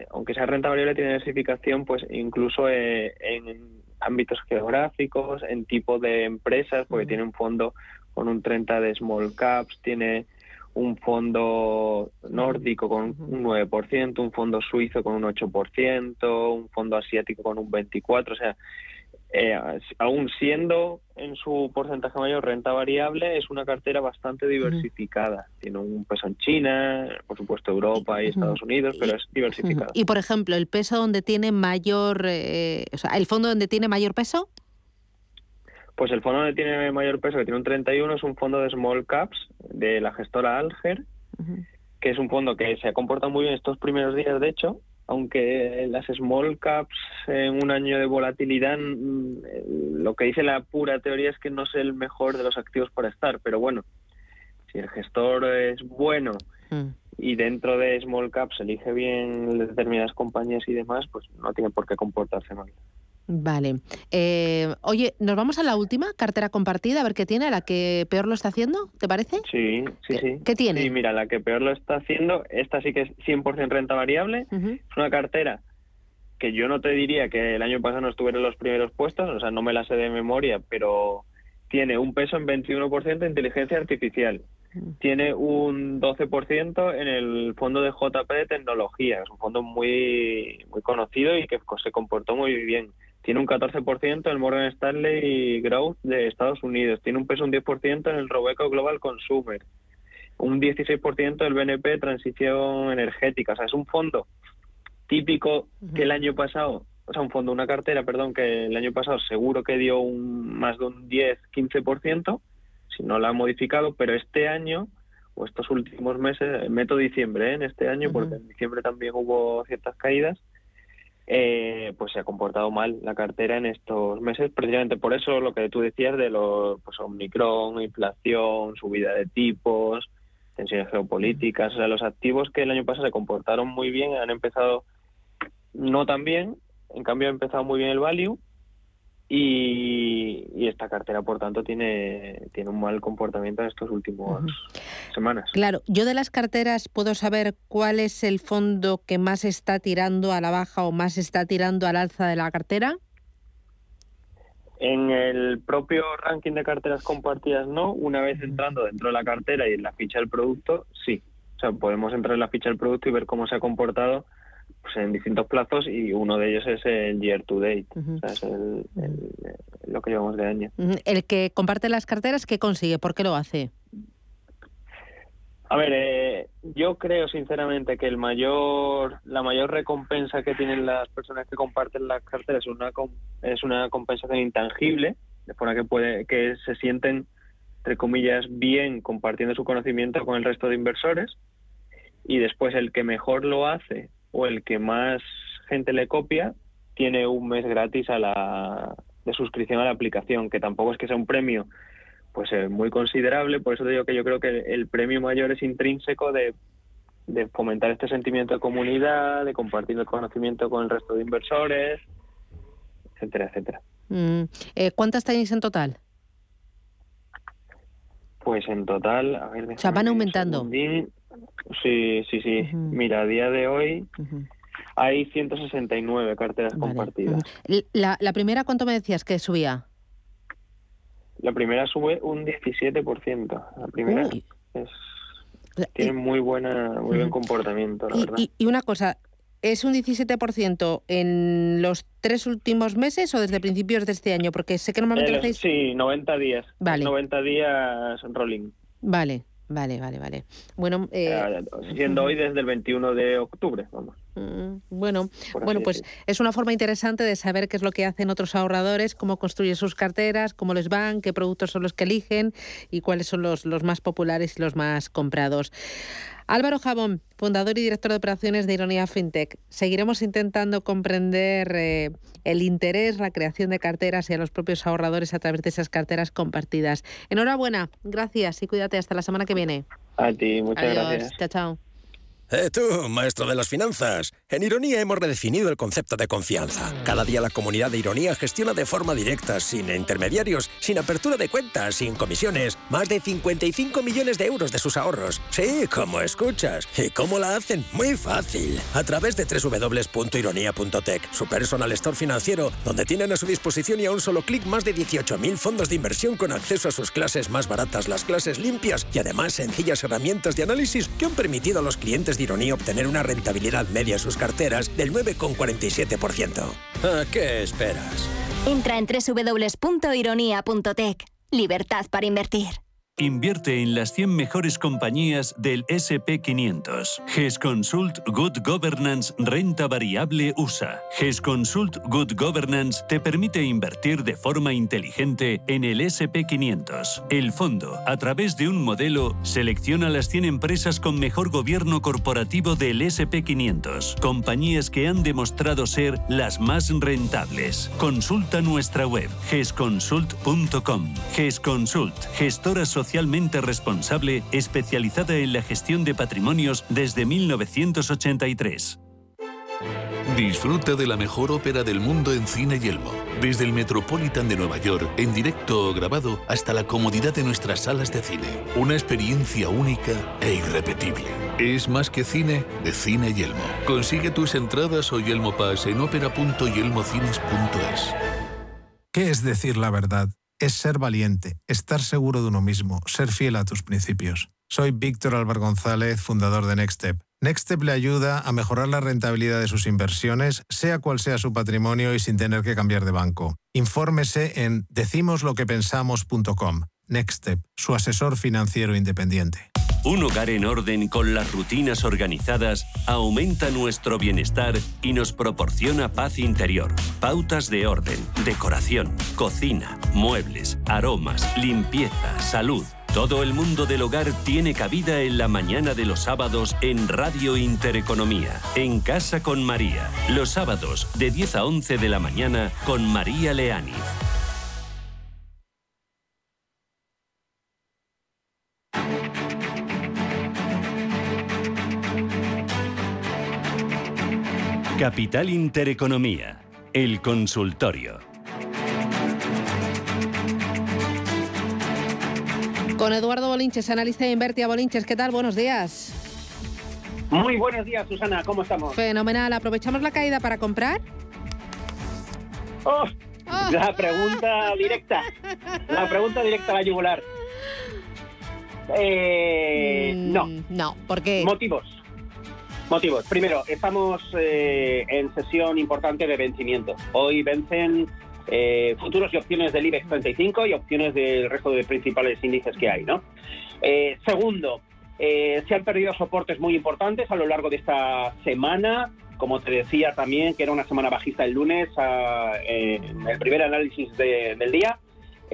[SPEAKER 20] aunque sea renta variable, tiene diversificación, pues incluso eh, en ámbitos geográficos, en tipo de empresas, porque tiene un fondo con un 30 de small caps, tiene un fondo nórdico con un 9%, un fondo suizo con un 8%, un fondo asiático con un 24%, o sea, eh, aún siendo en su porcentaje mayor renta variable, es una cartera bastante diversificada. Tiene un peso en China, por supuesto Europa y Estados Unidos, pero es diversificada.
[SPEAKER 2] Y por ejemplo, el peso donde tiene mayor, eh, o sea, el fondo donde tiene mayor peso.
[SPEAKER 20] Pues el fondo donde tiene mayor peso, que tiene un 31, es un fondo de small caps de la gestora Alger, que es un fondo que se ha comportado muy bien estos primeros días, de hecho, aunque las small caps en un año de volatilidad, mm, lo que dice la pura teoría es que no es el mejor de los activos para estar, pero bueno, si el gestor es bueno mm. y dentro de small caps elige bien determinadas compañías y demás, pues no tiene por qué comportarse mal.
[SPEAKER 2] Vale. Eh, oye, nos vamos a la última cartera compartida, a ver qué tiene, la que peor lo está haciendo, ¿te parece?
[SPEAKER 20] Sí, sí, sí.
[SPEAKER 2] ¿Qué tiene?
[SPEAKER 20] Sí, mira, la que peor lo está haciendo, esta sí que es 100% renta variable. Es una cartera que yo no te diría que el año pasado no estuviera en los primeros puestos, o sea, no me la sé de memoria, pero tiene un peso en 21% de inteligencia artificial. tiene un 12% en el fondo de JP de tecnología, es un fondo muy, muy conocido y que se comportó muy bien. Tiene un 14% en el Morgan Stanley Growth de Estados Unidos, tiene un peso un 10% en el Robeco Global Consumer, un 16% del BNP Transición Energética, o sea, es un fondo típico que el año pasado o sea, un fondo, una cartera, perdón, que el año pasado seguro que dio un, más de un 10-15%, si no la ha modificado, pero este año o estos últimos meses, meto diciembre ¿eh? en este año, porque en diciembre también hubo ciertas caídas, eh, pues se ha comportado mal la cartera en estos meses, precisamente por eso lo que tú decías de los pues Omicron, inflación, subida de tipos, tensiones geopolíticas, o sea, los activos que el año pasado se comportaron muy bien han empezado no tan bien, en cambio ha empezado muy bien el value y, esta cartera, por tanto, tiene, tiene un mal comportamiento en estos últimos semanas.
[SPEAKER 2] Claro, yo de las carteras puedo saber cuál es el fondo que más está tirando a la baja o más está tirando al alza de la cartera.
[SPEAKER 20] En el propio ranking de carteras compartidas no, una vez entrando dentro de la cartera y en la ficha del producto, sí. O sea, podemos entrar en la ficha del producto y ver cómo se ha comportado pues en distintos plazos y uno de ellos es el year to date, o sea, es el, lo que llevamos de año.
[SPEAKER 2] El que comparte las carteras, ¿qué consigue? ¿Por qué lo hace?
[SPEAKER 20] A ver, eh, yo creo sinceramente que el mayor, la mayor recompensa que tienen las personas que comparten las carteras es una es una compensación intangible, de forma que puede que se sienten entre comillas bien compartiendo su conocimiento con el resto de inversores y después el que mejor lo hace o el que más gente le copia tiene un mes gratis a la, de suscripción a la aplicación, que tampoco es que sea un premio pues eh, muy considerable, por eso digo que yo creo que el premio mayor es intrínseco de, de fomentar este sentimiento de comunidad, de compartir el conocimiento con el resto de inversores, etcétera, etcétera.
[SPEAKER 2] Mm, eh, ¿Cuántas tenéis en total?
[SPEAKER 20] Pues en total, a ver...
[SPEAKER 2] O sea, van aumentando.
[SPEAKER 20] Sí, sí, sí. Mira, a día de hoy hay 169 carteras compartidas.
[SPEAKER 2] La, ¿La primera cuánto me decías que subía?
[SPEAKER 20] La primera sube un 17%. La primera es, tiene muy buena muy buen comportamiento, la
[SPEAKER 2] y,
[SPEAKER 20] verdad.
[SPEAKER 2] Y, una cosa, ¿es un 17% en los tres últimos meses o desde principios de este año? Porque sé que normalmente lo hacéis...
[SPEAKER 20] Sí, 90 días.
[SPEAKER 2] Vale.
[SPEAKER 20] 90 días rolling.
[SPEAKER 2] Vale, Vale, vale, vale. Bueno, eh,
[SPEAKER 20] siendo hoy desde el 21 de octubre, vamos.
[SPEAKER 2] Mm, bueno, bueno, pues es una forma interesante de saber qué es lo que hacen otros ahorradores, cómo construyen sus carteras, cómo les van, qué productos son los que eligen y cuáles son los, los más populares y los más comprados. Álvaro Jabón, fundador y director de operaciones de Ironía FinTech. Seguiremos intentando comprender eh, el interés, la creación de carteras y a los propios ahorradores a través de esas carteras compartidas. Enhorabuena, gracias y cuídate hasta la semana que viene.
[SPEAKER 20] A ti, muchas gracias.
[SPEAKER 2] Chao, chao.
[SPEAKER 18] Eh, tú, maestro de las finanzas. En Ironía hemos redefinido el concepto de confianza. Cada día la comunidad de Ironía gestiona de forma directa, sin intermediarios, sin apertura de cuentas, sin comisiones, más de 55 millones de euros de sus ahorros. Sí, como escuchas. ¿Y cómo la hacen? Muy fácil. A través de www.ironía.tech, su personal store financiero, donde tienen a su disposición y a un solo clic más de 18.000 fondos de inversión con acceso a sus clases más baratas, las clases limpias y además sencillas herramientas de análisis que han permitido a los clientes Ironía obtener una rentabilidad media en sus carteras del 9,47%. ¿A qué esperas?
[SPEAKER 19] Entra en www.ironia.tech. Libertad para invertir.
[SPEAKER 8] Invierte en las 100 mejores compañías del SP500. GES Consult Good Governance Renta Variable USA. GES Consult Good Governance te permite invertir de forma inteligente en el SP500. El fondo, a través de un modelo, selecciona las 100 empresas con mejor gobierno corporativo del SP500. Compañías que han demostrado ser las más rentables. Consulta nuestra web gesconsult.com. GES Consult, gestora social socialmente responsable especializada en la gestión de patrimonios desde 1983.
[SPEAKER 21] Disfruta de la mejor ópera del mundo en Cine Yelmo. Desde el Metropolitan de Nueva York, en directo o grabado, hasta la comodidad de nuestras salas de cine. Una experiencia única e irrepetible. Es más que cine de Cine Yelmo. Consigue tus entradas o Yelmo Pass en ópera.yelmocines.es.
[SPEAKER 22] ¿Qué es decir la verdad? Es ser valiente, estar seguro de uno mismo, ser fiel a tus principios.
[SPEAKER 23] Soy Víctor Álvaro González, fundador de Nextstep. Nextstep le ayuda a mejorar la rentabilidad de sus inversiones, sea cual sea su patrimonio y sin tener que cambiar de banco. Infórmese en decimosloquepensamos.com. Nextstep, su asesor financiero independiente.
[SPEAKER 8] Un hogar en orden con las rutinas organizadas aumenta nuestro bienestar y nos proporciona paz interior. Pautas de orden, decoración, cocina, muebles, aromas, limpieza, salud. Todo el mundo del hogar tiene cabida en la mañana de los sábados en Radio Intereconomía, en Casa con María. Los sábados de 10 a 11 de la mañana con María Leániz. Capital Intereconomía, el consultorio.
[SPEAKER 2] Con Eduardo Bolinches, analista de Invertia Bolinches. ¿Qué tal? Buenos días.
[SPEAKER 22] Muy buenos días, Susana. ¿Cómo estamos?
[SPEAKER 2] Fenomenal. ¿Aprovechamos la caída para comprar?
[SPEAKER 22] Oh, La pregunta directa. La pregunta directa a la yugular. Eh,
[SPEAKER 2] Mm,
[SPEAKER 22] no.
[SPEAKER 2] No, ¿por qué?
[SPEAKER 22] Motivos. Motivos. Primero, estamos eh, en sesión importante de vencimiento. Hoy vencen eh, futuros y opciones del IBEX 35 y opciones del resto de principales índices que hay, ¿no? Eh, segundo, se han perdido soportes muy importantes a lo largo de esta semana. Como te decía también, que era una semana bajista el lunes, ah, en el primer análisis de- del día.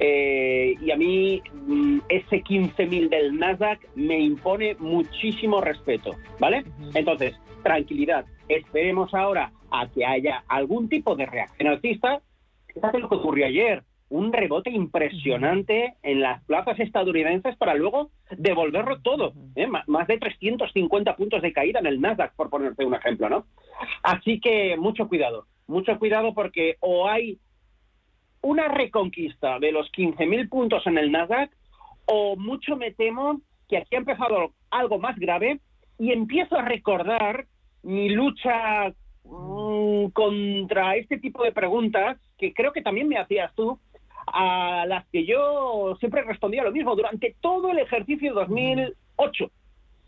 [SPEAKER 22] Eh, y a mí mm, ese 15.000 del Nasdaq me impone muchísimo respeto, ¿vale? Entonces, tranquilidad. Esperemos ahora a que haya algún tipo de reacción alcista. Fíjate lo que ocurrió ayer. Un rebote impresionante en las plazas estadounidenses para luego devolverlo todo. ¿eh? Más de 350 puntos de caída en el Nasdaq, por ponerte un ejemplo, ¿no? Así que mucho cuidado. Mucho cuidado porque o hay una reconquista de los 15.000 puntos en el Nasdaq o mucho me temo que aquí ha empezado algo más grave y empiezo a recordar mi lucha mm, contra este tipo de preguntas que creo que también me hacías tú a las que yo siempre respondía lo mismo durante todo el ejercicio 2008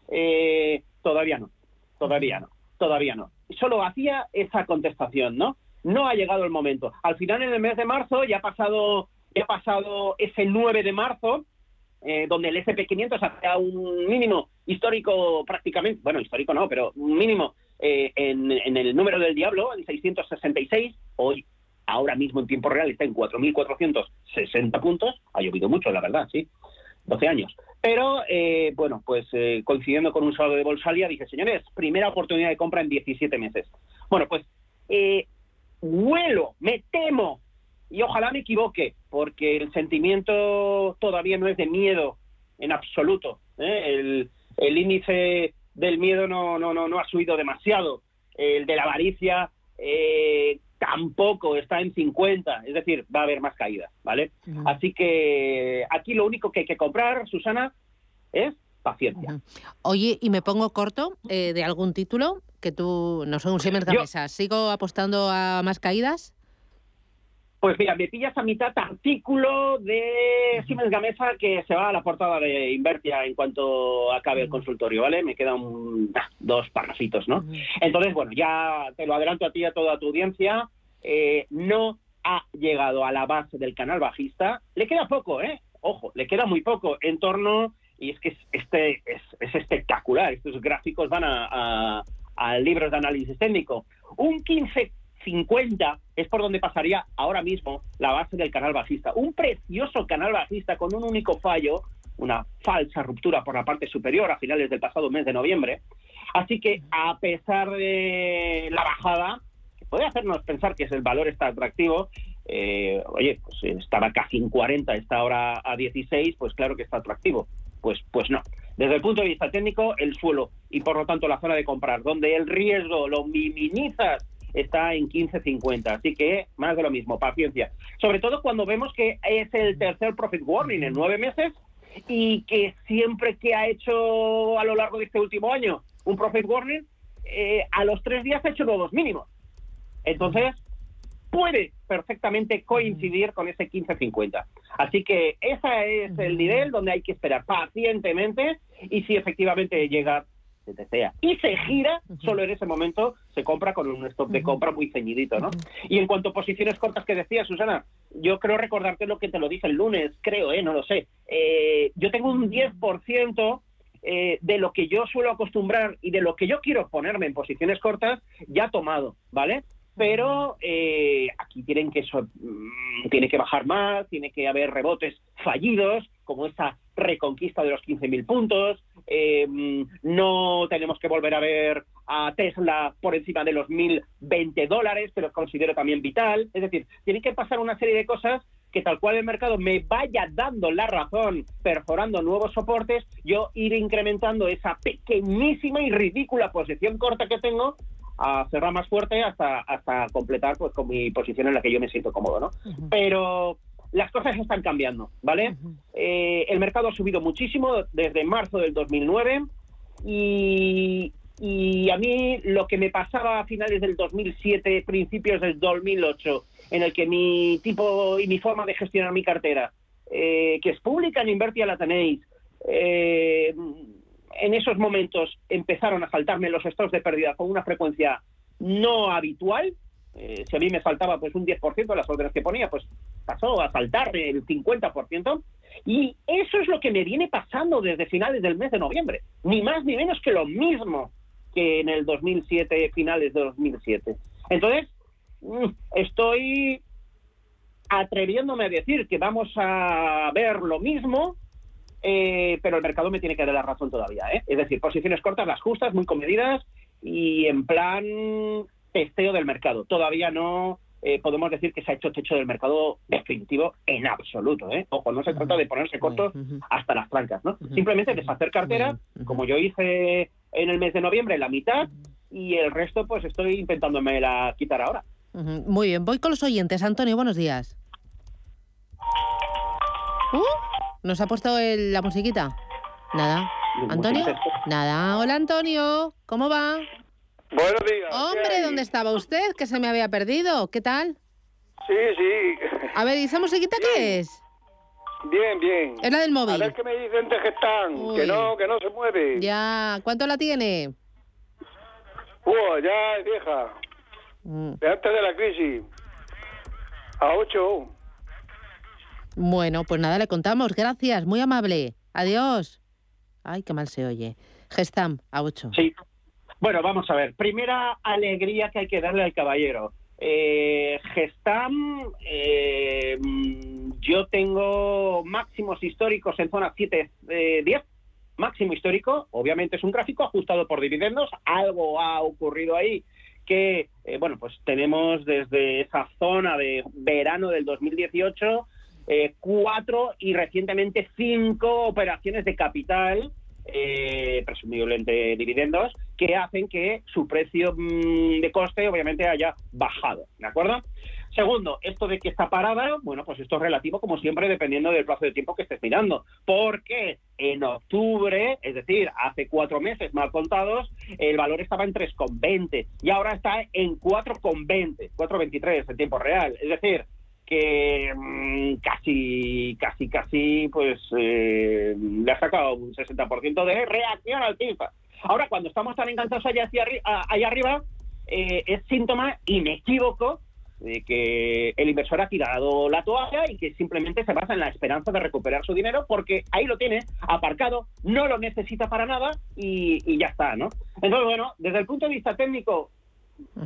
[SPEAKER 22] eh, todavía no todavía no todavía no. Solo hacía esa contestación no no ha llegado el momento al final en el mes de marzo ya ha pasado ya ha pasado ese 9 de marzo eh, donde el SP500 hacía un mínimo histórico prácticamente, bueno, histórico no, pero un mínimo eh, en, el número del diablo, en 666, hoy, ahora mismo en tiempo real, está en 4.460 puntos, ha llovido mucho, la verdad, sí, 12 años. Pero, eh, bueno, pues eh, coincidiendo con un saldo de Bolsalia, dije, señores, primera oportunidad de compra en 17 meses. Bueno, pues huelo, me temo y ojalá me equivoque, porque el sentimiento todavía no es de miedo en absoluto. ¿eh? El, el índice del miedo no, no, no, no ha subido demasiado. El de la avaricia eh, tampoco está en 50, es decir, va a haber más caídas, ¿vale? Así que aquí lo único que hay que comprar, Susana, es paciencia.
[SPEAKER 2] Oye, y me pongo corto eh, de algún título que tú, no sé, un Siemens Gamesa. ¿Sigo apostando a más caídas?
[SPEAKER 22] Pues mira, me pillas a mitad artículo de Siemens Gamesa que se va a la portada de Invertia en cuanto acabe el consultorio, ¿vale? Me quedan un- ah, dos parrafitos, ¿no? Entonces, bueno, ya te lo adelanto a ti y a toda tu audiencia. eh, no ha llegado a la base del canal bajista. Le queda poco, ¿eh? Ojo, le queda muy poco en torno, y es que es, este, es, es espectacular. Estos gráficos van a, a, a libros de análisis técnico. Un 15.50 es por donde pasaría ahora mismo la base del canal bajista. Un precioso canal bajista con un único fallo, una falsa ruptura por la parte superior a finales del pasado mes de noviembre. Así que a pesar de la bajada, que puede hacernos pensar que el valor está atractivo, eh, oye, pues estaba casi en 40, está ahora a 16, pues claro que está atractivo. Pues, pues no. Desde el punto de vista técnico, el suelo y por lo tanto la zona de comprar, donde el riesgo lo minimizas, está en 15.50. Así que más de lo mismo, paciencia. Sobre todo cuando vemos que es el tercer profit warning en nueve meses y que siempre que ha hecho a lo largo de este último año un profit warning, eh, a los tres días ha hecho nuevos mínimos. Entonces, puede perfectamente coincidir con ese 15.50. Así que ese es el nivel donde hay que esperar pacientemente y si efectivamente llega se desea y se gira, solo en ese momento se compra con un stop de compra muy ceñidito, ¿no? Y en cuanto a posiciones cortas que decía Susana, yo creo recordarte lo que te lo dije el lunes, creo, ¿eh? No lo sé. Eh, yo tengo un 10% eh, de lo que yo suelo acostumbrar y de lo que yo quiero ponerme en posiciones cortas ya tomado, ¿vale? Pero eh, aquí tienen que mm, tiene que bajar más, tiene que haber rebotes fallidos, como esta reconquista de los 15.000 puntos. Eh, mm, no tenemos que volver a ver a Tesla por encima de los 1.020 dólares, pero considero también vital. Es decir, tiene que pasar una serie de cosas que tal cual el mercado me vaya dando la razón, perforando nuevos soportes, yo ir incrementando esa pequeñísima y ridícula posición corta que tengo a cerrar más fuerte hasta hasta completar pues con mi posición en la que yo me siento cómodo, ¿no? Pero las cosas están cambiando, ¿vale? Eh, el mercado ha subido muchísimo desde marzo del 2009 y, y a mí lo que me pasaba a finales del 2007, principios del 2008, en el que mi tipo y mi forma de gestionar mi cartera, eh, que es pública en Invertia la tenéis, eh, en esos momentos empezaron a saltarme los estados de pérdida con una frecuencia no habitual. Eh, si a mí me faltaba pues un 10% de las órdenes que ponía, pues pasó a saltar el 50%. Y eso es lo que me viene pasando desde finales del mes de noviembre. Ni más ni menos que lo mismo que en el 2007, finales de 2007. Entonces, mm, estoy atreviéndome a decir que vamos a ver lo mismo, eh, pero el mercado me tiene que dar la razón todavía. ¿eh? Es decir, posiciones cortas, las justas, muy comedidas y en plan testeo del mercado. Todavía no eh, podemos decir que se ha hecho techo del mercado definitivo en absoluto. ¿eh? Ojo, no se trata de ponerse cortos hasta las trancas. ¿no? Simplemente deshacer cartera, como yo hice en el mes de noviembre, la mitad, y el resto pues estoy intentándome la quitar ahora.
[SPEAKER 2] Muy bien, voy con los oyentes. Antonio, buenos días. ¿Uh? ¿Nos ha puesto la musiquita? Nada. ¿Antonio? Nada. Hola, Antonio. ¿Cómo va?
[SPEAKER 24] Buenos días.
[SPEAKER 2] Hombre, ¿dónde estaba usted? Que se me había perdido. ¿Qué tal?
[SPEAKER 24] Sí, sí.
[SPEAKER 2] A ver, ¿y esa musiquita qué es?
[SPEAKER 24] Bien, bien.
[SPEAKER 2] Es la del móvil.
[SPEAKER 24] A ver qué me dicen de que están, que no, que no se mueve.
[SPEAKER 2] Ya, ¿cuánto la tiene?
[SPEAKER 24] Uh, ya es vieja.
[SPEAKER 2] Mm.
[SPEAKER 24] De antes de la crisis. A ocho.
[SPEAKER 2] Bueno, pues nada, le contamos. Gracias, muy amable. Adiós. Ay, qué mal se oye. Gestam, a 8.
[SPEAKER 22] Sí. Bueno, vamos a ver. Primera alegría que hay que darle al caballero. Eh, Gestam, eh, yo tengo máximos históricos en zona 7, 10. Eh, máximo histórico, obviamente es un gráfico ajustado por dividendos. Algo ha ocurrido ahí que, eh, bueno, pues tenemos desde esa zona de verano del 2018 eh, cuatro y recientemente cinco operaciones de capital, eh, presumiblemente dividendos, que hacen que su precio mm, de coste obviamente haya bajado, ¿de acuerdo? Segundo, esto de que está parada, bueno, pues esto es relativo como siempre dependiendo del plazo de tiempo que estés mirando, porque en octubre, es decir, hace cuatro meses mal contados, el valor estaba en 3,20 y ahora está en 4,20, 4,23 en tiempo real, es decir, que mm, casi, casi, casi, pues eh, le ha sacado un 60% de reacción al FIFA. Ahora, cuando estamos tan enganchados allá, hacia allá arriba, eh, es síntoma inequívoco de que el inversor ha tirado la toalla y que simplemente se basa en la esperanza de recuperar su dinero porque ahí lo tiene aparcado, no lo necesita para nada y, y ya está, ¿no? Entonces, bueno, desde el punto de vista técnico,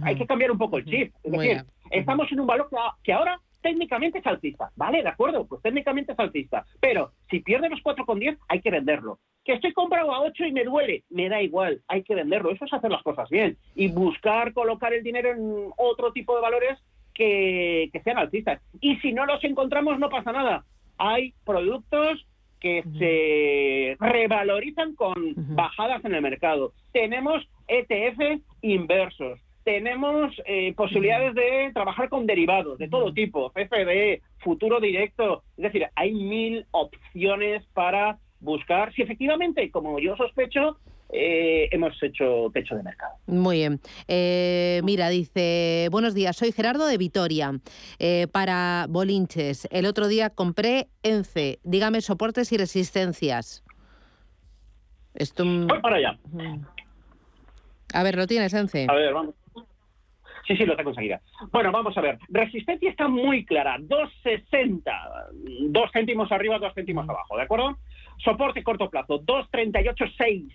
[SPEAKER 22] hay que cambiar un poco el chip. Es decir, estamos en un valor que ahora técnicamente es alcista, ¿vale? De acuerdo, pues técnicamente es alcista. Pero si pierde los 4,10, hay que venderlo. Que estoy comprado a 8 y me duele, me da igual, hay que venderlo. Eso es hacer las cosas bien. Y buscar colocar el dinero en otro tipo de valores que, sean alcistas. Y si no los encontramos, no pasa nada. Hay productos que se revalorizan con bajadas en el mercado. Tenemos ETF inversos tenemos eh, posibilidades de trabajar con derivados de todo tipo, CFD, futuro directo, es decir, hay mil opciones para buscar si efectivamente, como yo sospecho, eh, hemos hecho techo de mercado.
[SPEAKER 2] Muy bien. Eh, mira, dice, buenos días, soy Gerardo de Vitoria. Eh, para Bolinches, el otro día compré ENCE. Dígame soportes y resistencias. Esto...
[SPEAKER 22] Voy para allá.
[SPEAKER 2] A ver, ¿lo tienes, ENCE?
[SPEAKER 22] A ver, vamos. Sí, sí, lo tengo enseguida. Bueno, vamos a ver. Resistencia está muy clara. 2,60. Dos céntimos arriba, dos céntimos abajo, ¿de acuerdo? Soporte corto plazo, 2,38,6.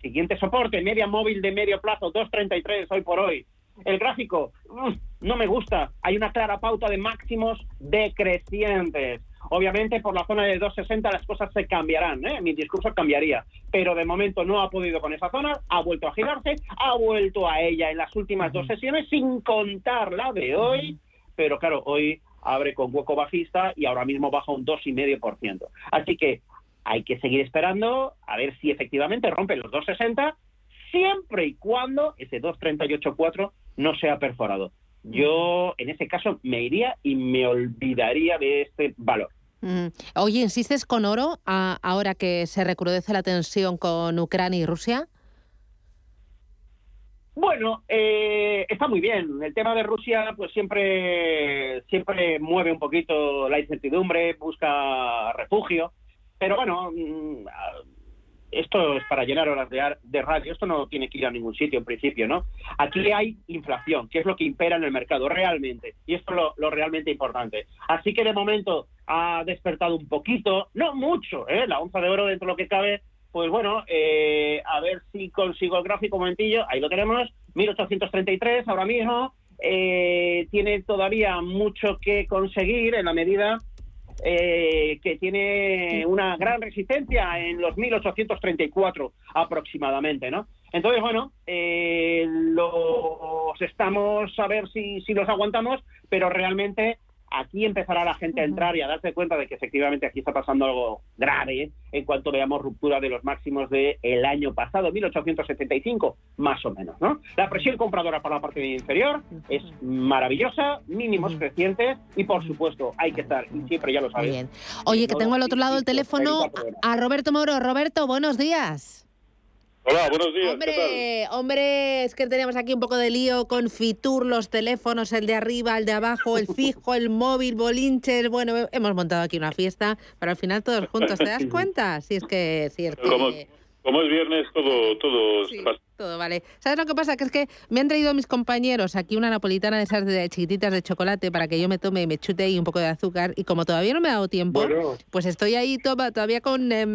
[SPEAKER 22] Siguiente soporte, media móvil de medio plazo, 2.33 hoy por hoy. El gráfico, mm, no me gusta. Hay una clara pauta de máximos decrecientes. Obviamente, por la zona de 2.60 las cosas se cambiarán, ¿eh? mi discurso cambiaría. Pero de momento no ha podido con esa zona, ha vuelto a girarse, ha vuelto a ella en las últimas dos sesiones, sin contar la de hoy. Pero claro, hoy abre con hueco bajista y ahora mismo baja un 2,5%. Así que hay que seguir esperando a ver si efectivamente rompe los 2,60 siempre y cuando ese 2,38,4 no sea perforado. Yo en ese caso me iría y me olvidaría de este valor.
[SPEAKER 2] Mm. Oye, ¿insistes con oro ahora que se recrudece la tensión con Ucrania y Rusia?
[SPEAKER 22] Bueno, eh, está muy bien. El tema de Rusia, pues siempre, siempre mueve un poquito la incertidumbre, busca refugio. Pero bueno, mm, esto es para llenar horas de, radio, esto no tiene que ir a ningún sitio en principio, ¿no? Aquí hay inflación, que es lo que impera en el mercado realmente, y esto es lo, realmente importante. Así que de momento ha despertado un poquito, no mucho, ¿eh? La onza de oro dentro de lo que cabe, pues bueno, eh, a ver si consigo el gráfico un momentillo, ahí lo tenemos, 1833 ahora mismo, eh, tiene todavía mucho que conseguir en la medida eh, que tiene una gran resistencia en los 1834 aproximadamente, ¿no? Entonces, bueno, eh, los estamos a ver si, si los aguantamos, pero realmente aquí empezará la gente a entrar y a darse cuenta de que efectivamente aquí está pasando algo grave en cuanto veamos ruptura de los máximos del el año pasado, 1875, más o menos. ¿no? La presión compradora para la parte inferior es maravillosa, mínimos crecientes y por supuesto hay que estar, y siempre ya lo sabes.
[SPEAKER 2] bien. Oye, que tengo al otro lado el teléfono a Roberto Moro. Roberto, buenos días.
[SPEAKER 25] Hola, buenos días.
[SPEAKER 2] Hombre, hombre, es que tenemos aquí un poco de lío con Fitur, los teléfonos, el de arriba, el de abajo, el fijo, el móvil, bolinches. Bueno, hemos montado aquí una fiesta, pero al final todos juntos, ¿te das cuenta? Si es que, si es que...
[SPEAKER 25] Como, es viernes, todo, todo
[SPEAKER 2] todo, vale. ¿Sabes lo que pasa? Que es que me han traído mis compañeros aquí una napolitana de esas de chiquititas de chocolate para que yo me tome y me chute ahí un poco de azúcar. Y como todavía no me ha dado tiempo, pues estoy ahí todavía con... Eh,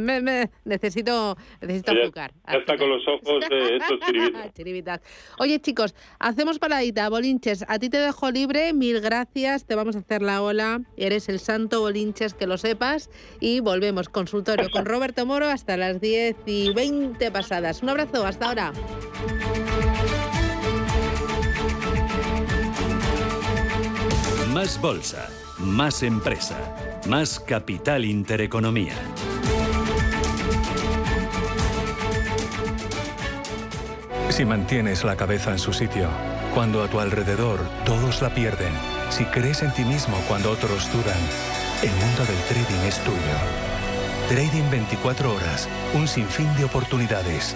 [SPEAKER 2] necesito necesito azúcar.
[SPEAKER 25] Ya está con los ojos de estos chiribitas.
[SPEAKER 2] Oye, chicos, hacemos paradita. Bolinches, a ti te dejo libre. Mil gracias. Te vamos a hacer la ola. Eres el santo Bolinches, que lo sepas. Y volvemos. Consultorio con Roberto Moro hasta las 10 y 20 pasadas. Un abrazo. Hasta ahora.
[SPEAKER 8] Más bolsa, más empresa, más capital intereconomía.
[SPEAKER 1] Si mantienes la cabeza en su sitio, cuando a tu alrededor todos la pierden, si crees en ti mismo cuando otros dudan, el mundo del trading es tuyo. Trading 24 horas, un sinfín de oportunidades.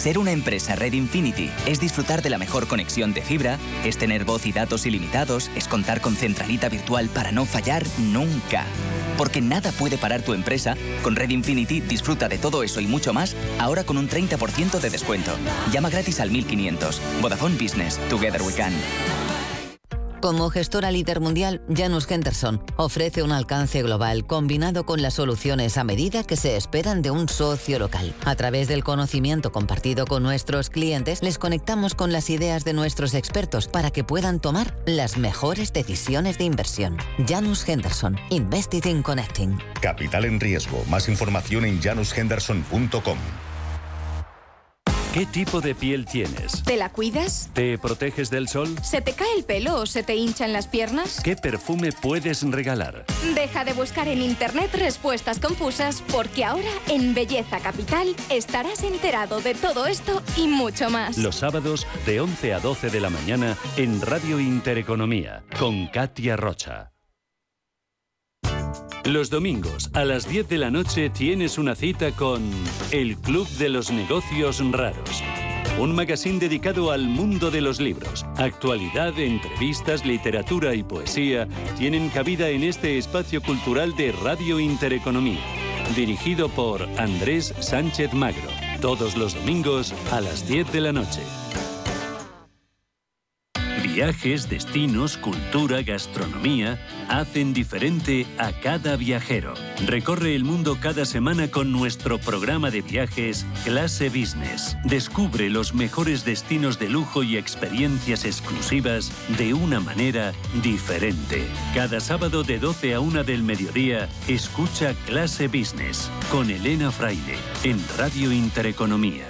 [SPEAKER 16] Ser una empresa Red Infinity es disfrutar de la mejor conexión de fibra, es tener voz y datos ilimitados, es contar con centralita virtual para no fallar nunca. Porque nada puede parar tu empresa, con Red Infinity disfruta de todo eso y mucho más, ahora con un 30% de descuento. Llama gratis al 1500. Vodafone Business. Together we can.
[SPEAKER 26] Como gestora líder mundial, Janus Henderson ofrece un alcance global combinado con las soluciones a medida que se esperan de un socio local. A través del conocimiento compartido con nuestros clientes, les conectamos con las ideas de nuestros expertos para que puedan tomar las mejores decisiones de inversión. Janus Henderson, Invested in Connecting.
[SPEAKER 1] Capital en riesgo. Más información en janushenderson.com.
[SPEAKER 8] ¿Qué tipo de piel tienes?
[SPEAKER 27] ¿Te la cuidas?
[SPEAKER 8] ¿Te proteges del sol?
[SPEAKER 27] ¿Se te cae el pelo o se te hinchan las piernas?
[SPEAKER 8] ¿Qué perfume puedes regalar?
[SPEAKER 27] Deja de buscar en internet respuestas confusas porque ahora en Belleza Capital estarás enterado de todo esto y mucho más.
[SPEAKER 8] Los sábados de 11 a 12 de la mañana en Radio Intereconomía con Katia Rocha. Los domingos a las 10 de la noche tienes una cita con El Club de los Negocios Raros. Un magazine dedicado al mundo de los libros. Actualidad, entrevistas, literatura y poesía tienen cabida en este espacio cultural de Radio Intereconomía. Dirigido por Andrés Sánchez Magro. Todos los domingos a las 10 de la noche. Viajes, destinos, cultura, gastronomía hacen diferente a cada viajero. Recorre el mundo cada semana con nuestro programa de viajes Clase Business. Descubre los mejores destinos de lujo y experiencias exclusivas de una manera diferente. Cada sábado de 12 a 1 del mediodía, escucha Clase Business con Elena Fraile en Radio Intereconomía.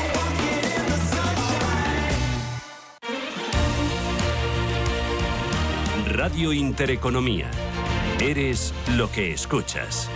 [SPEAKER 8] Radio Intereconomía. Eres lo que escuchas.